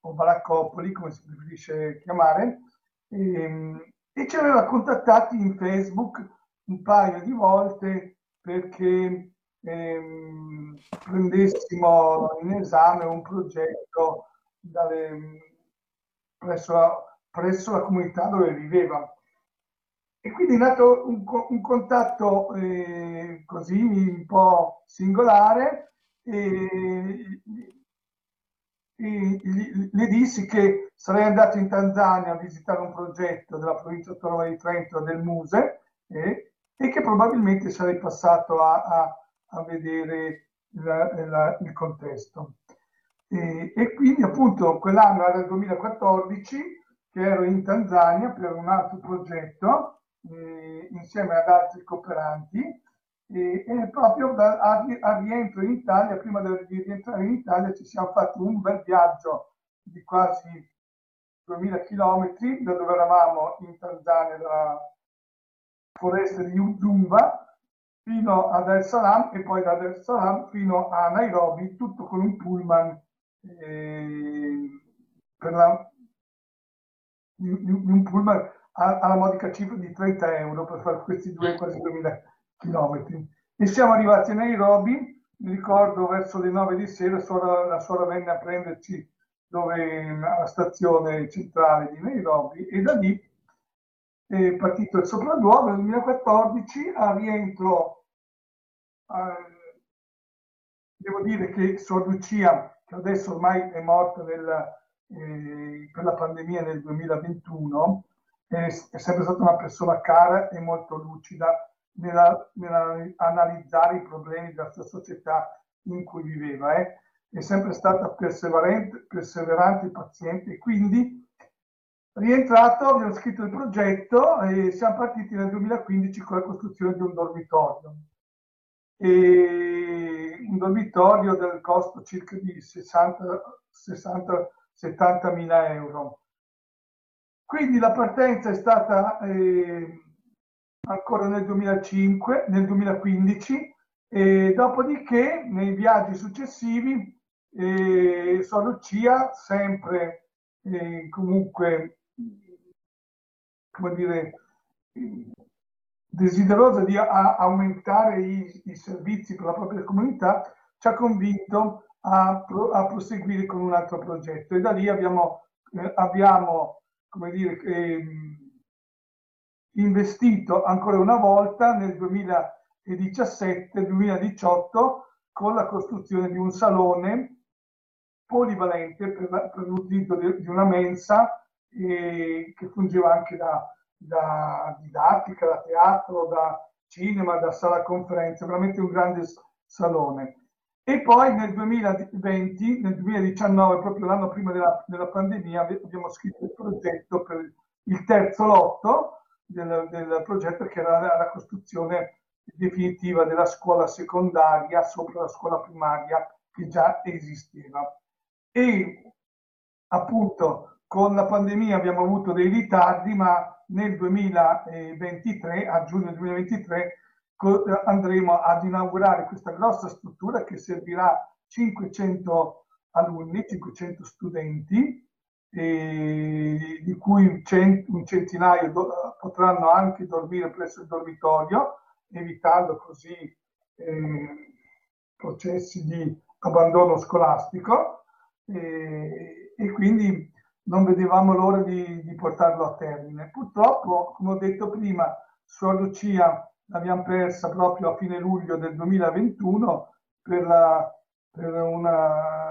o baraccopoli, come si preferisce chiamare, e, e ci aveva contattati in Facebook un paio di volte perché ehm, prendessimo in esame un progetto dalle, presso, la, presso, la, comunità dove viveva. E quindi è nato un, un contatto eh, così un po' singolare e, le dissi che sarei andato in Tanzania a visitare un progetto della provincia autonoma di Trento del Muse eh, e che probabilmente sarei passato a, a, a vedere la, la, il contesto. E, e, quindi appunto quell'anno era il 2014 che ero in Tanzania per un altro progetto eh, insieme ad altri cooperanti e, e proprio da, a, a, rientro in Italia, prima di rientrare in Italia ci siamo fatti un bel viaggio di quasi 2000 km da dove eravamo in Tanzania, da, foreste di Udumba fino ad El Salam e poi da El Salam fino a Nairobi, tutto con un pullman eh, per la, un pullman alla modica cifra di 30 euro per fare questi due quasi 2000 chilometri. E siamo arrivati a Nairobi, mi ricordo verso le 9 di sera, suora, la suora venne a prenderci dove, alla stazione centrale di Nairobi e da lì è partito il sopralluogo nel 2014 a rientro eh, devo dire che Sor Lucia che adesso ormai è morta nel, eh, per la pandemia nel 2021 è, è, sempre stata una persona cara e molto lucida nell'analizzare i problemi della sua società in cui viveva eh. è sempre stata perseverante, perseverante e paziente quindi Rientrato, abbiamo scritto il progetto e siamo partiti nel 2015 con la costruzione di un dormitorio. E un dormitorio del costo circa di 60-70 mila euro. Quindi la partenza è stata eh, ancora nel 2005, nel 2015, E dopodiché, nei viaggi successivi, eh, Suor Lucia, sempre eh, comunque, come dire, desiderosa di a- aumentare i, i servizi per la propria comunità, ci ha convinto a, pro- a proseguire con un altro progetto. E da lì abbiamo, eh, abbiamo come dire, ehm, investito ancora una volta nel 2017-2018 con la costruzione di un salone polivalente per, per l'utilizzo di, una mensa eh, che fungeva anche da, da didattica, da teatro, da cinema, da sala conferenze, veramente un grande salone. E poi nel 2020, nel 2019, proprio l'anno prima della, della pandemia, abbi- abbiamo scritto il progetto per il terzo lotto del, del progetto che era la, la costruzione definitiva della scuola secondaria sopra la scuola primaria che già esisteva. E appunto con la pandemia abbiamo avuto dei ritardi, ma nel 2023, a giugno 2023, co- andremo ad inaugurare questa grossa struttura che servirà 500 alunni, 500 studenti, e di cui un centinaio potranno anche dormire presso il dormitorio, evitando così eh, processi di abbandono scolastico e, e quindi non vedevamo l'ora di, di portarlo a termine. Purtroppo, come ho detto prima, Suor Lucia l'abbiamo persa proprio a fine luglio del 2021 per, la, per una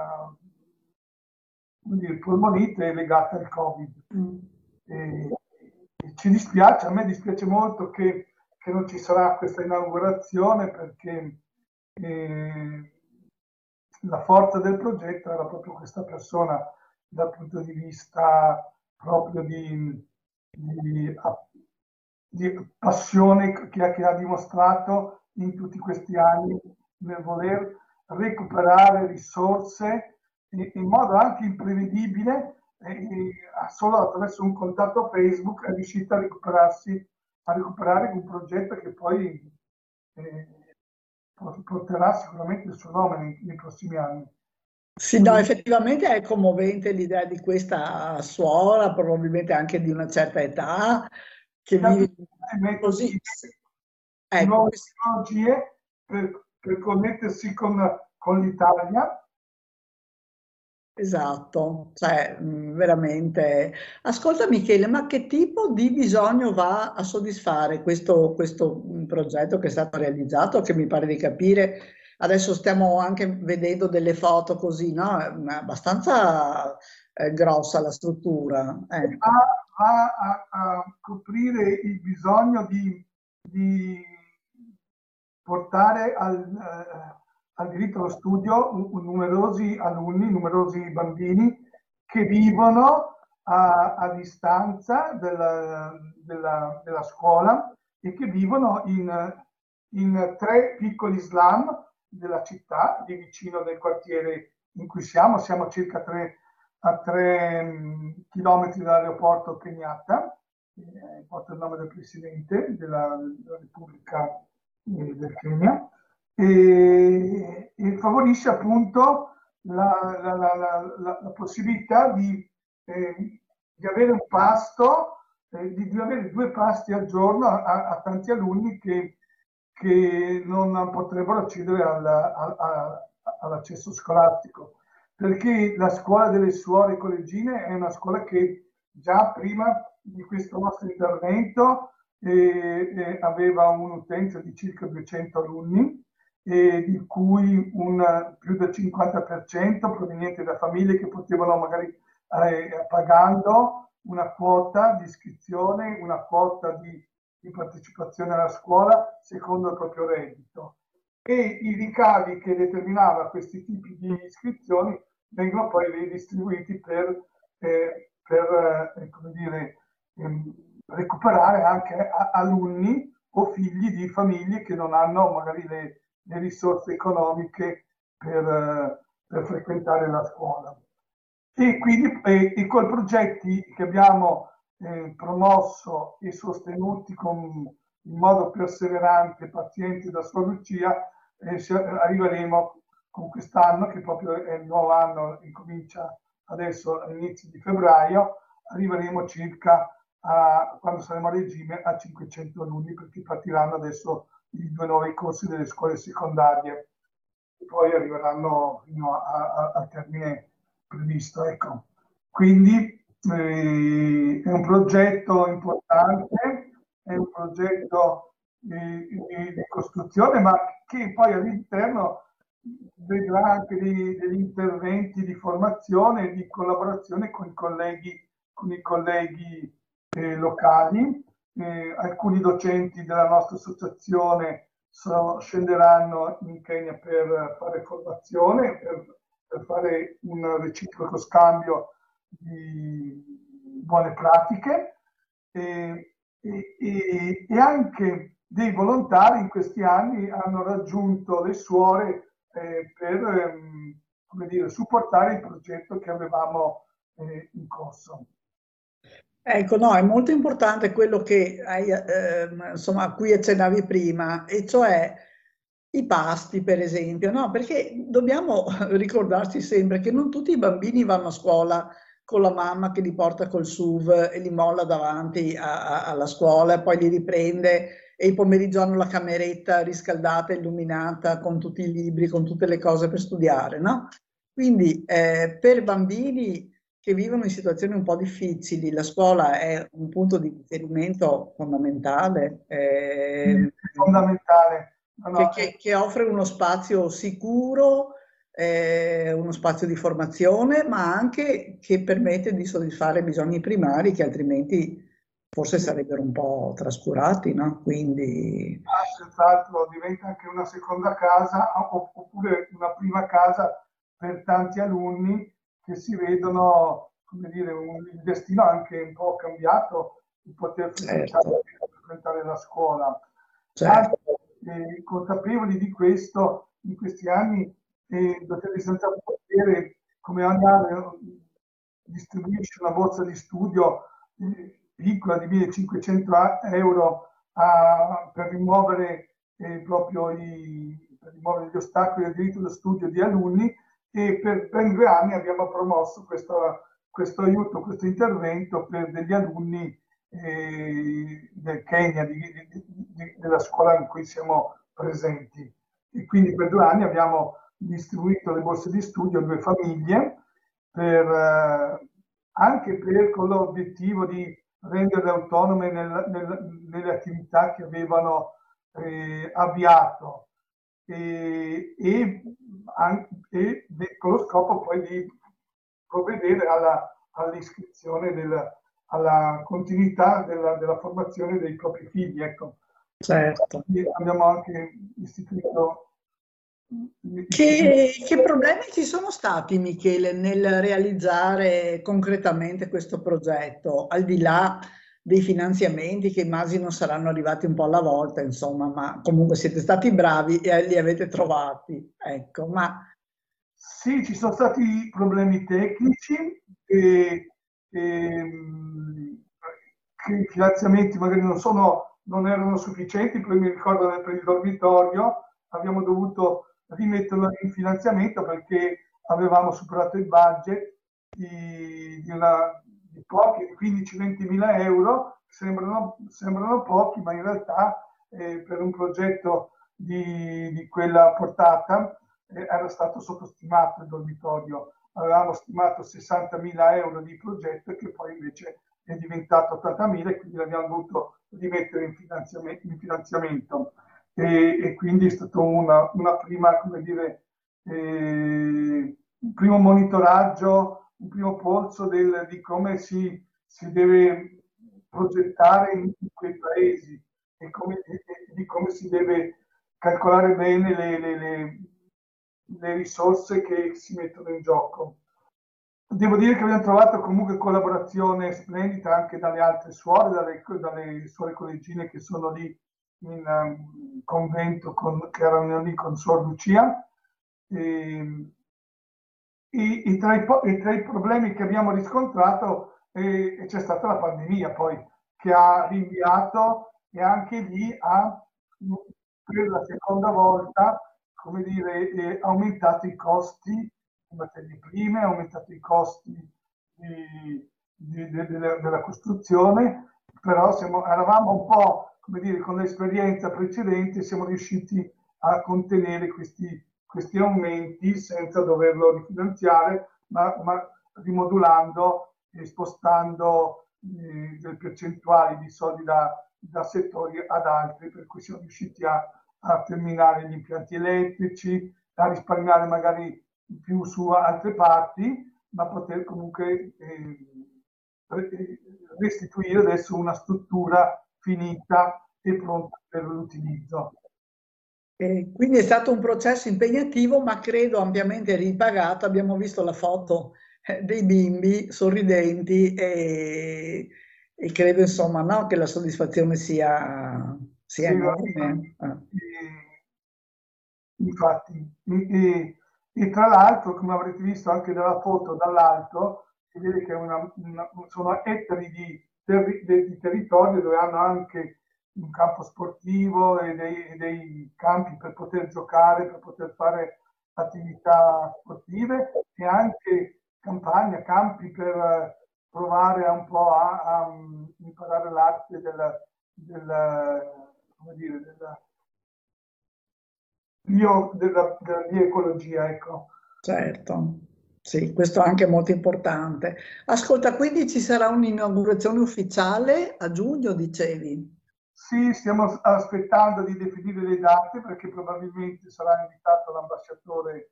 come dire, polmonite legata al Covid. E- e ci dispiace, a me dispiace molto che, che non ci sarà questa inaugurazione perché eh, la forza del progetto era proprio questa persona dal punto di vista proprio di, di- di passione che, che ha dimostrato in tutti questi anni nel voler recuperare risorse in, modo anche imprevedibile, solo attraverso un contatto Facebook è riuscita a recuperarsi, a recuperare un progetto che poi eh, porterà sicuramente il suo nome nei, nei prossimi anni.
Sì, no, effettivamente è commovente l'idea di questa suora, probabilmente anche di una certa età, che vive così. Ecco,
nuove tecnologie per, per connettersi con, con l'Italia.
Esatto, cioè mh, veramente. Ascolta Michele, ma che tipo di bisogno va a soddisfare questo, questo mh, progetto che è stato realizzato, che mi pare di capire, adesso stiamo anche vedendo delle foto così, no? È abbastanza eh, grossa la struttura. ecco.
va, va a, a coprire il bisogno di, di portare al, eh, al diritto allo studio numerosi alunni, numerosi bambini che vivono a, a distanza della, della- della scuola e che vivono in, in tre piccoli slam della città, di vicino del quartiere in cui siamo, siamo circa tre, a tre mh, chilometri dall'aeroporto Kenyatta, eh, porta il nome del presidente della, della Repubblica eh, del Kenya, e, e favorisce appunto la, la- la- la- possibilità di, eh, di avere un pasto, eh, di, di avere due pasti al giorno a, a tanti alunni che, che non potrebbero accedere al- al- a- all'accesso scolastico. Perché la scuola delle suore collegine è una scuola che già prima di questo nostro intervento eh, eh, aveva un'utenza di circa 200 alunni, e di cui un, più del 50% proveniente da famiglie che potevano magari eh, pagando una quota di iscrizione, una quota di, di partecipazione alla scuola secondo il proprio reddito. E i ricavi che determinava questi tipi di iscrizioni vengono poi ridistribuiti per, eh, per eh, come dire, ehm, recuperare anche alunni o figli di famiglie che non hanno magari le, le risorse economiche per, eh, per frequentare la scuola. E quindi eh, e con progetti che abbiamo eh, promosso e sostenuti con, in modo perseverante e paziente da Sua Lucia, e se- arriveremo con quest'anno, che proprio è il nuovo anno, incomincia adesso all'inizio di febbraio, arriveremo circa a, quando saremo a regime a 500 alunni perché partiranno adesso i due nuovi corsi delle scuole secondarie e poi arriveranno fino al termine previsto. Ecco. Quindi eh, è un progetto importante, è un progetto di, di- di costruzione, ma che poi all'interno vedrà anche dei- degli interventi di formazione e di collaborazione con i colleghi, con i colleghi eh, locali. Eh, alcuni docenti della nostra associazione so- scenderanno in Kenya per fare formazione, per, per fare un reciproco scambio di buone pratiche e, e- e- anche dei volontari in questi anni hanno raggiunto le suore eh, per ehm, come dire, supportare il progetto che avevamo eh, in corso.
Ecco, no, è molto importante quello che hai, ehm, insomma, a cui accennavi prima, e cioè i pasti, per esempio, no? Perché dobbiamo ricordarci sempre che non tutti i bambini vanno a scuola con la mamma che li porta col SUV e li molla davanti a- a- alla scuola poi li riprende e il pomeriggio hanno la cameretta riscaldata, illuminata, con tutti i libri, con tutte le cose per studiare, no? Quindi eh, per bambini che vivono in situazioni un po' difficili, la scuola è un punto di riferimento fondamentale, eh,
fondamentale. No, no,
che, che- che offre uno spazio sicuro, eh, uno spazio di formazione, ma anche che permette di soddisfare bisogni primari che altrimenti forse sarebbero un po' trascurati, no? Quindi
Ah, senz'altro diventa anche una seconda casa opp- oppure una prima casa per tanti alunni che si vedono, come dire, un- il destino anche un po' cambiato di poter frequentare, frequentare la scuola.
Certo.
Anche, eh, consapevoli di questo, in questi anni eh, il dottor Senza Potere, come ogni anno, distribuisce una borsa di studio eh, piccola di 1500 a- euro a- per rimuovere eh, proprio i, per rimuovere gli ostacoli al diritto allo studio di alunni e per ben due anni abbiamo promosso questo, questo aiuto, questo intervento per degli alunni eh, del Kenya, di- di- di- della scuola in cui siamo presenti. E quindi per due anni abbiamo distribuito le borse di studio a due famiglie per, eh, anche per, con l'obiettivo di renderle autonome nel- nel- nelle attività che avevano eh, avviato e, e an- e con lo scopo poi di provvedere alla- all'iscrizione, del- alla continuità della, della formazione dei propri figli. Ecco.
Certo.
Quindi abbiamo anche istituito
Che, che problemi ci sono stati, Michele, nel realizzare concretamente questo progetto, al di là dei finanziamenti che immagino saranno arrivati un po' alla volta, insomma, ma comunque siete stati bravi e li avete trovati, ecco, ma
Sì, ci sono stati problemi tecnici e, che i finanziamenti magari non, sono, non erano sufficienti, poi mi ricordo per il dormitorio abbiamo dovuto rimetterlo in finanziamento perché avevamo superato il budget di, di, una, pochi, 15-20 mila euro, sembrano, sembrano pochi, ma in realtà eh, per un progetto di, di quella portata eh, era stato sottostimato il dormitorio. Avevamo stimato 60.000 euro di progetto che poi invece è diventato 80.000 e quindi l'abbiamo dovuto rimettere in finanziamento. In finanziamento. E, e, quindi è stato una, una prima, come dire, eh, un primo monitoraggio, un primo polso del, di come si, si deve progettare in, quei paesi e, come, e, di come si deve calcolare bene le, le, le le risorse che si mettono in gioco. Devo dire che abbiamo trovato comunque collaborazione splendida anche dalle altre suore, dalle, dalle suore collegine che sono lì in um, convento, con, che erano lì con Suor Lucia. E, e, e, tra i, e, tra i, problemi che abbiamo riscontrato eh, c'è stata la pandemia poi, che ha rinviato e anche lì ha, per la seconda volta, come dire, eh, aumentato i costi di materie prime, aumentato i costi di, di, de, de, della costruzione, però siamo, eravamo un po', come dire, con l'esperienza precedente siamo riusciti a contenere questi, questi aumenti senza doverlo rifinanziare, ma, ma rimodulando e spostando eh, delle percentuali di soldi da, da, settori ad altri, per cui siamo riusciti a, a terminare gli impianti elettrici, a risparmiare magari più su altre parti, ma poter comunque eh, restituire adesso una struttura finita e pronta per l'utilizzo.
E quindi è stato un processo impegnativo, ma credo ampiamente ripagato. Abbiamo visto la foto eh, dei bimbi sorridenti e, e credo insomma no, che la soddisfazione sia, sia
Sì,
enorme.
Infatti, e, e- e tra l'altro, come avrete visto anche dalla foto dall'alto, si vede che una- una- sono ettari di, terri- di territorio dove hanno anche un campo sportivo e dei, dei campi per poter giocare, per poter fare attività sportive e anche campagna, campi per eh, provare un po' a, a, mm, imparare l'arte del, del, dire, della, bio, della, della bioecologia, ecco.
Certo, sì, questo è anche molto importante. Ascolta, quindi ci sarà un'inaugurazione ufficiale a giugno, dicevi?
Sì, stiamo aspettando di definire le date perché probabilmente sarà invitato l'ambasciatore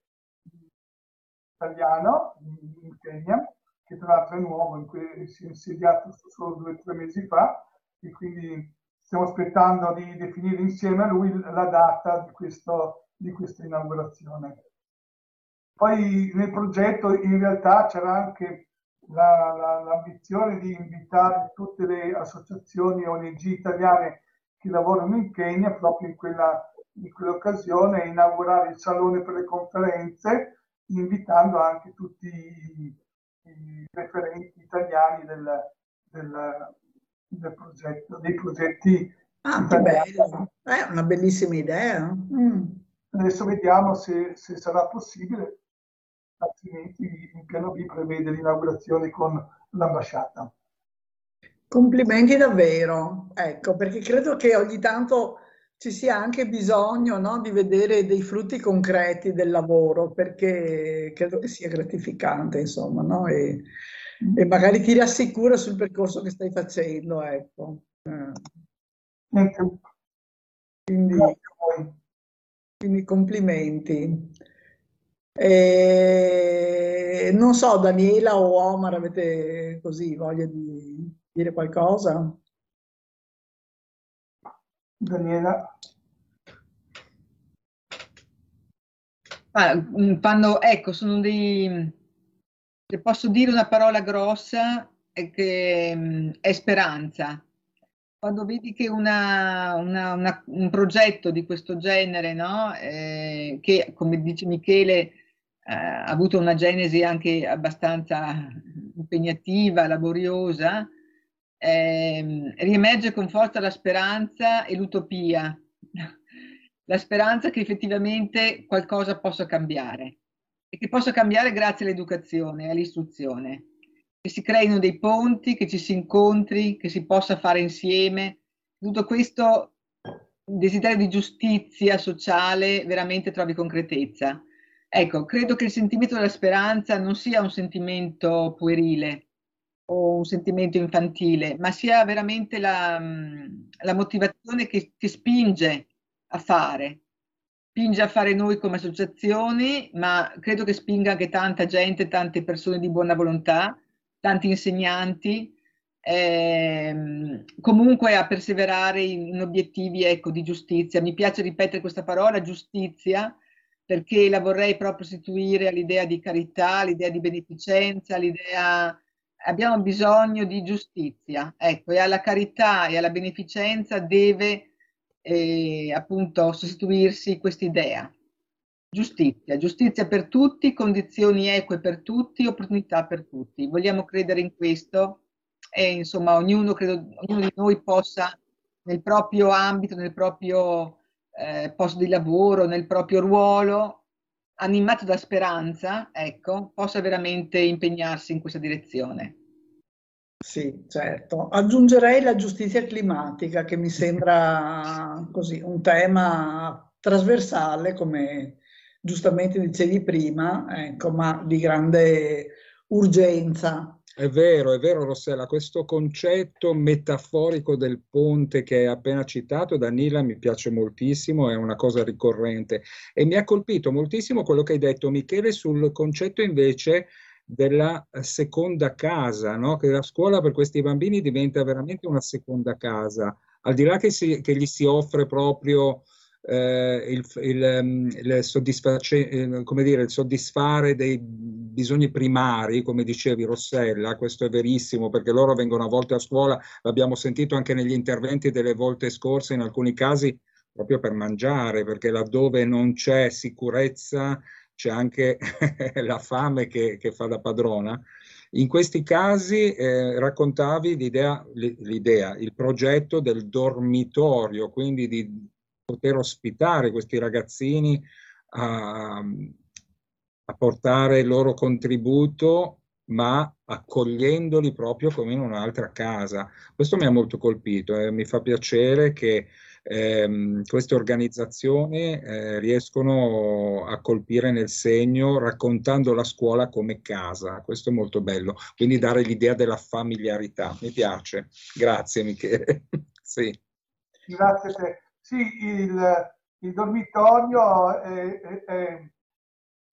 italiano in Kenya, che tra l'altro è nuovo, in cui si è insediato solo due o tre mesi fa, e quindi stiamo aspettando di definire insieme a lui la data di, questo, di questa inaugurazione. Poi nel progetto in realtà c'era anche la- la- l'ambizione di invitare tutte le associazioni ONG italiane che lavorano in Kenya proprio in quella in quell'occasione a inaugurare il salone per le conferenze, invitando anche tutti i, i referenti italiani del, del- del progetto, dei progetti
Ah, che bello, è una bellissima idea. Mm.
Adesso vediamo se, se sarà possibile, altrimenti il piano B prevede l'inaugurazione con l'ambasciata.
Complimenti davvero, ecco, perché credo che ogni tanto ci sia anche bisogno, no, di vedere dei frutti concreti del lavoro, perché credo che sia gratificante, insomma, no? E, e magari ti rassicura sul percorso che stai facendo, ecco. Quindi, quindi complimenti. E non so, Daniela o Omar, avete così voglia di dire qualcosa?
Daniela,
Ah, mm, quando, ecco, sono dei... Se posso dire una parola grossa, è che mm, è speranza. Quando vedi che una- una- una- un progetto di questo genere, no? Eh, che come dice Michele, ha avuto una genesi anche abbastanza impegnativa, laboriosa, ehm, riemerge con forza la speranza e l'utopia. La speranza che effettivamente qualcosa possa cambiare e che possa cambiare grazie all'educazione all'istruzione, che si creino dei ponti, che ci si incontri, che si possa fare insieme. Tutto questo desiderio di giustizia sociale veramente trovi concretezza. Ecco, credo che il sentimento della speranza non sia un sentimento puerile o un sentimento infantile, ma sia veramente la, mm, la motivazione che, che spinge a fare, spinge a fare noi come associazioni, ma credo che spinga anche tanta gente, tante persone di buona volontà, tanti insegnanti, ehm, comunque a perseverare in, in obiettivi, ecco, di giustizia. Mi piace ripetere questa parola, giustizia, perché la vorrei proprio istituire all'idea di carità, all'idea di beneficenza, all'idea... Abbiamo bisogno di giustizia, ecco, e alla carità e alla beneficenza deve eh, appunto sostituirsi quest'idea. Giustizia, giustizia per tutti, condizioni eque per tutti, opportunità per tutti. Vogliamo credere in questo e insomma ognuno, credo, ognuno di noi possa nel proprio ambito, nel proprio eh, posto di lavoro, nel proprio ruolo, animato da speranza, ecco, possa veramente impegnarsi in questa direzione.
Sì, certo. Aggiungerei la giustizia climatica, che mi sembra così un tema trasversale, come giustamente dicevi prima, ecco, ma di grande urgenza.
È vero, è vero Rossella, questo concetto metaforico del ponte che hai appena citato, Danila, mi piace moltissimo, è una cosa ricorrente e mi ha colpito moltissimo quello che hai detto Michele sul concetto invece della eh, seconda casa, no? che la scuola per questi bambini diventa veramente una seconda casa, al di là che, si, che gli si offre proprio eh, il, il, ehm, il, eh, come dire, il soddisfare dei bisogni primari, come dicevi Rossella, questo è verissimo perché loro vengono a volte a scuola, l'abbiamo sentito anche negli interventi delle volte scorse, in alcuni casi proprio per mangiare, perché laddove non c'è sicurezza c'è anche la fame che, che, fa da padrona. In questi casi eh, raccontavi l'idea, l'idea, il progetto del dormitorio, quindi di poter ospitare questi ragazzini a, a portare il loro contributo ma accogliendoli proprio come in un'altra casa. Questo mi ha molto colpito e mi fa piacere che ehm, queste organizzazioni eh, riescono a colpire nel segno raccontando la scuola come casa. Questo è molto bello. Quindi dare l'idea della familiarità. Mi piace. Grazie Michele. sì.
Grazie a te. Sì, il, il dormitorio è, è,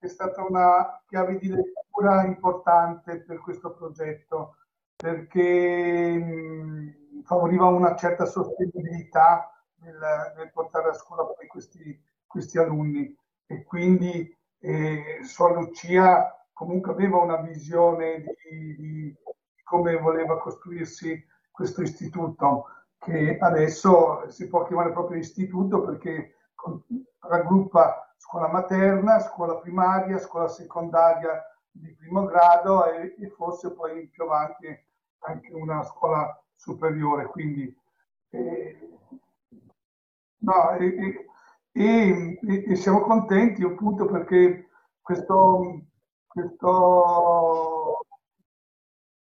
è, stata una chiave di lettura importante per questo progetto perché mh, favoriva una certa sostenibilità nel, nel portare a scuola poi questi, questi alunni. E quindi eh, Suor Lucia comunque aveva una visione di, di, come voleva costruirsi questo istituto che adesso si può chiamare proprio istituto perché raggruppa scuola materna, scuola primaria, scuola secondaria di primo grado e, e forse poi più avanti anche una scuola superiore. Quindi eh, No, e, e, e, siamo contenti appunto perché questo, questo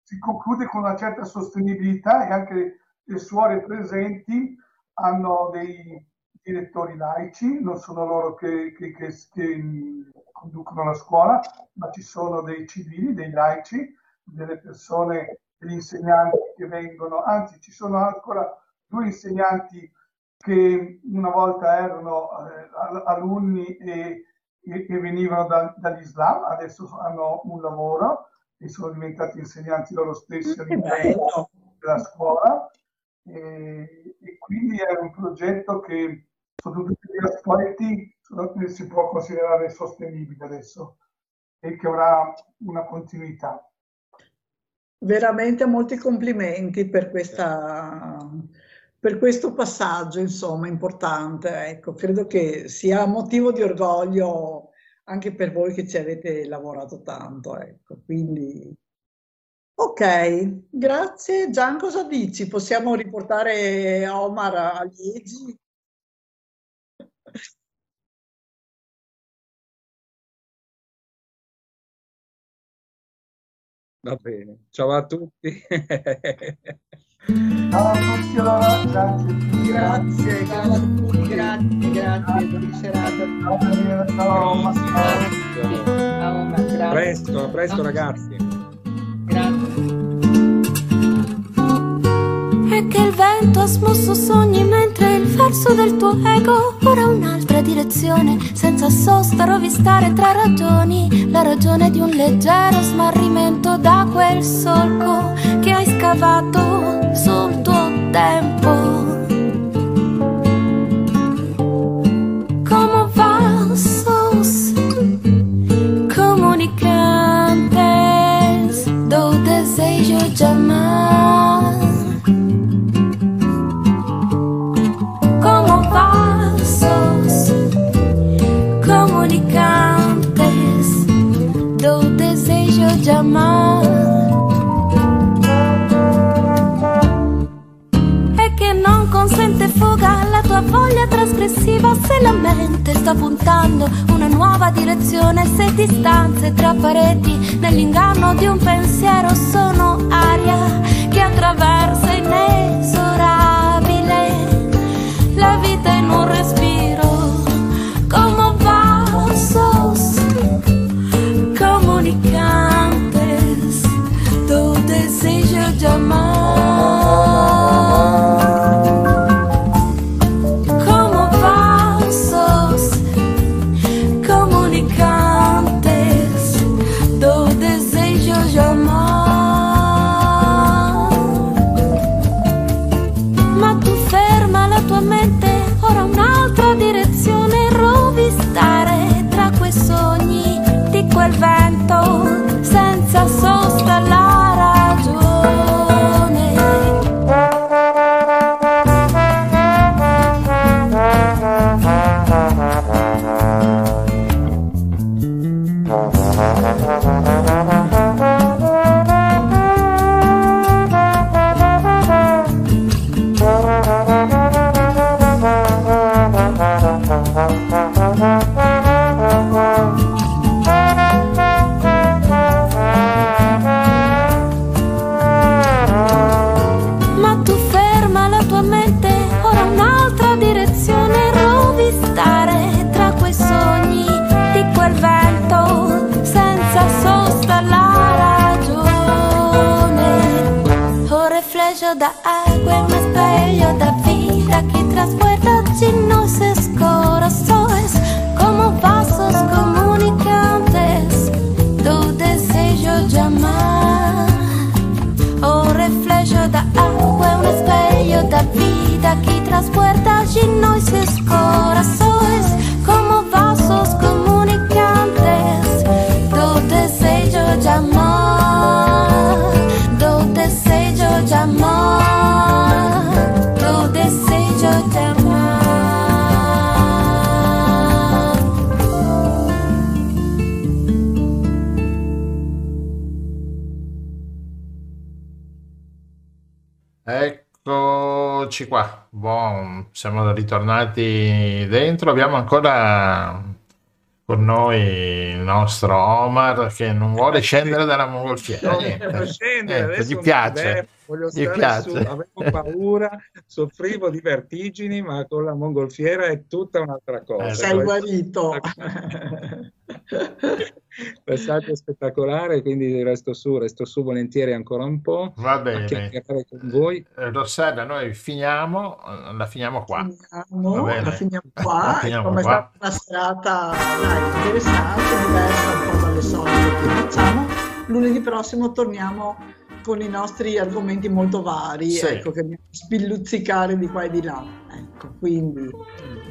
si conclude con una certa sostenibilità e anche le suore presenti hanno dei direttori laici, non sono loro che, che, che, che conducono la scuola, ma ci sono dei civili, dei laici, delle persone, degli insegnanti che vengono, anzi ci sono ancora due insegnanti che una volta erano eh, alunni e, e, e venivano da, dall'Islam, adesso hanno un lavoro e sono diventati insegnanti loro stessi all'interno della scuola. Quindi è un progetto che sotto tutti gli aspetti si può considerare sostenibile adesso e che avrà una continuità.
Veramente molti complimenti per questa per questo passaggio, insomma, importante. Ecco, credo che sia motivo di orgoglio anche per voi che ci avete lavorato tanto. Ecco, quindi... Ok, grazie. Gian, cosa dici? Possiamo riportare Omar a Liegi?
Va bene, ciao a tutti.
Ciao a tutti allora, grazie.
Grazie, ciao a tutti, grazie, grazie, buona serata. Ciao
Daniela, ciao.
Grazie. Ciao, Presto, presto ragazzi.
Grazie.
È che il vento ha smosso sogni mentre il verso del tuo ego ora un'altra direzione, senza sosta rovistare tra ragioni, la ragione di un leggero smarrimento da quel solco che hai scavato sul tuo tempo. Desejo de riflessiva se la mente sta puntando una nuova direzione, se distanze tra pareti nell'inganno di un pensiero sono aria che attraversa inesorabile la vita in un respiro como vasos comunicantes do desejo de amar. Reflejo da agua, un espejo da vida que transporta nuestros corazones como vasos comunicantes do desejo de amar. O reflejo da agua, un espejo da vida que transporta de nuestros corazones
siamo ritornati dentro. Abbiamo ancora con noi il nostro Omar che non vuole scendere dalla mongolfiera.
No, scendere,
gli
mi
piace.
voglio
Gli
stare
piace.
su, avevo paura, soffrivo di vertigini, ma con la mongolfiera è tutta un'altra cosa.
Eh,
Sei guarito.
Messaggio spettacolare, quindi resto su, resto su volentieri ancora un po'
Va bene.
con voi.
Eh, Rossella, noi finiamo, eh, la finiamo qua.
Finiamo,
Va bene.
la finiamo
La
qua.
finiamo
Come è
qua.
stata una serata interessante, diversa un po' dalle solite che facciamo. Lunedì prossimo torniamo con i nostri argomenti molto vari,
Sì.
ecco, che a spilluzzicare di qua e di là. Ecco, quindi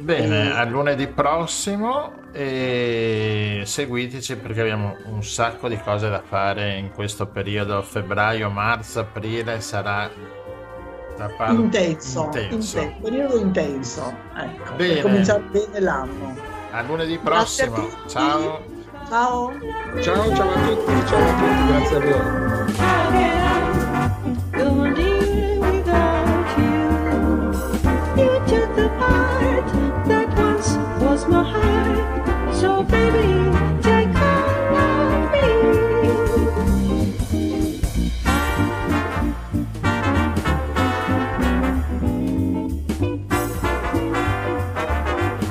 Bene,
Eh.
a lunedì prossimo e seguiteci perché abbiamo un sacco di cose da fare in questo periodo, febbraio, marzo, aprile sarà fare
intenso,
intenso.
intenso, periodo intenso, ecco,
Bene.
per cominciare bene l'anno.
A lunedì
a
prossimo.
tutti.
Ciao.
Ciao!
Ciao, ciao a tutti, ciao a tutti, grazie a voi.
Go on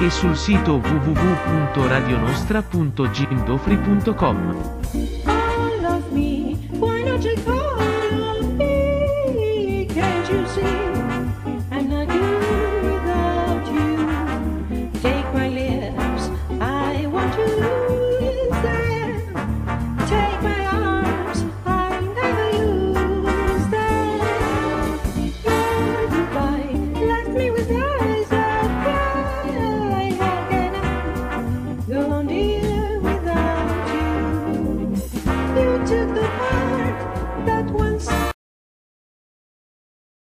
e sul sito www.radionostra.gindofri.com.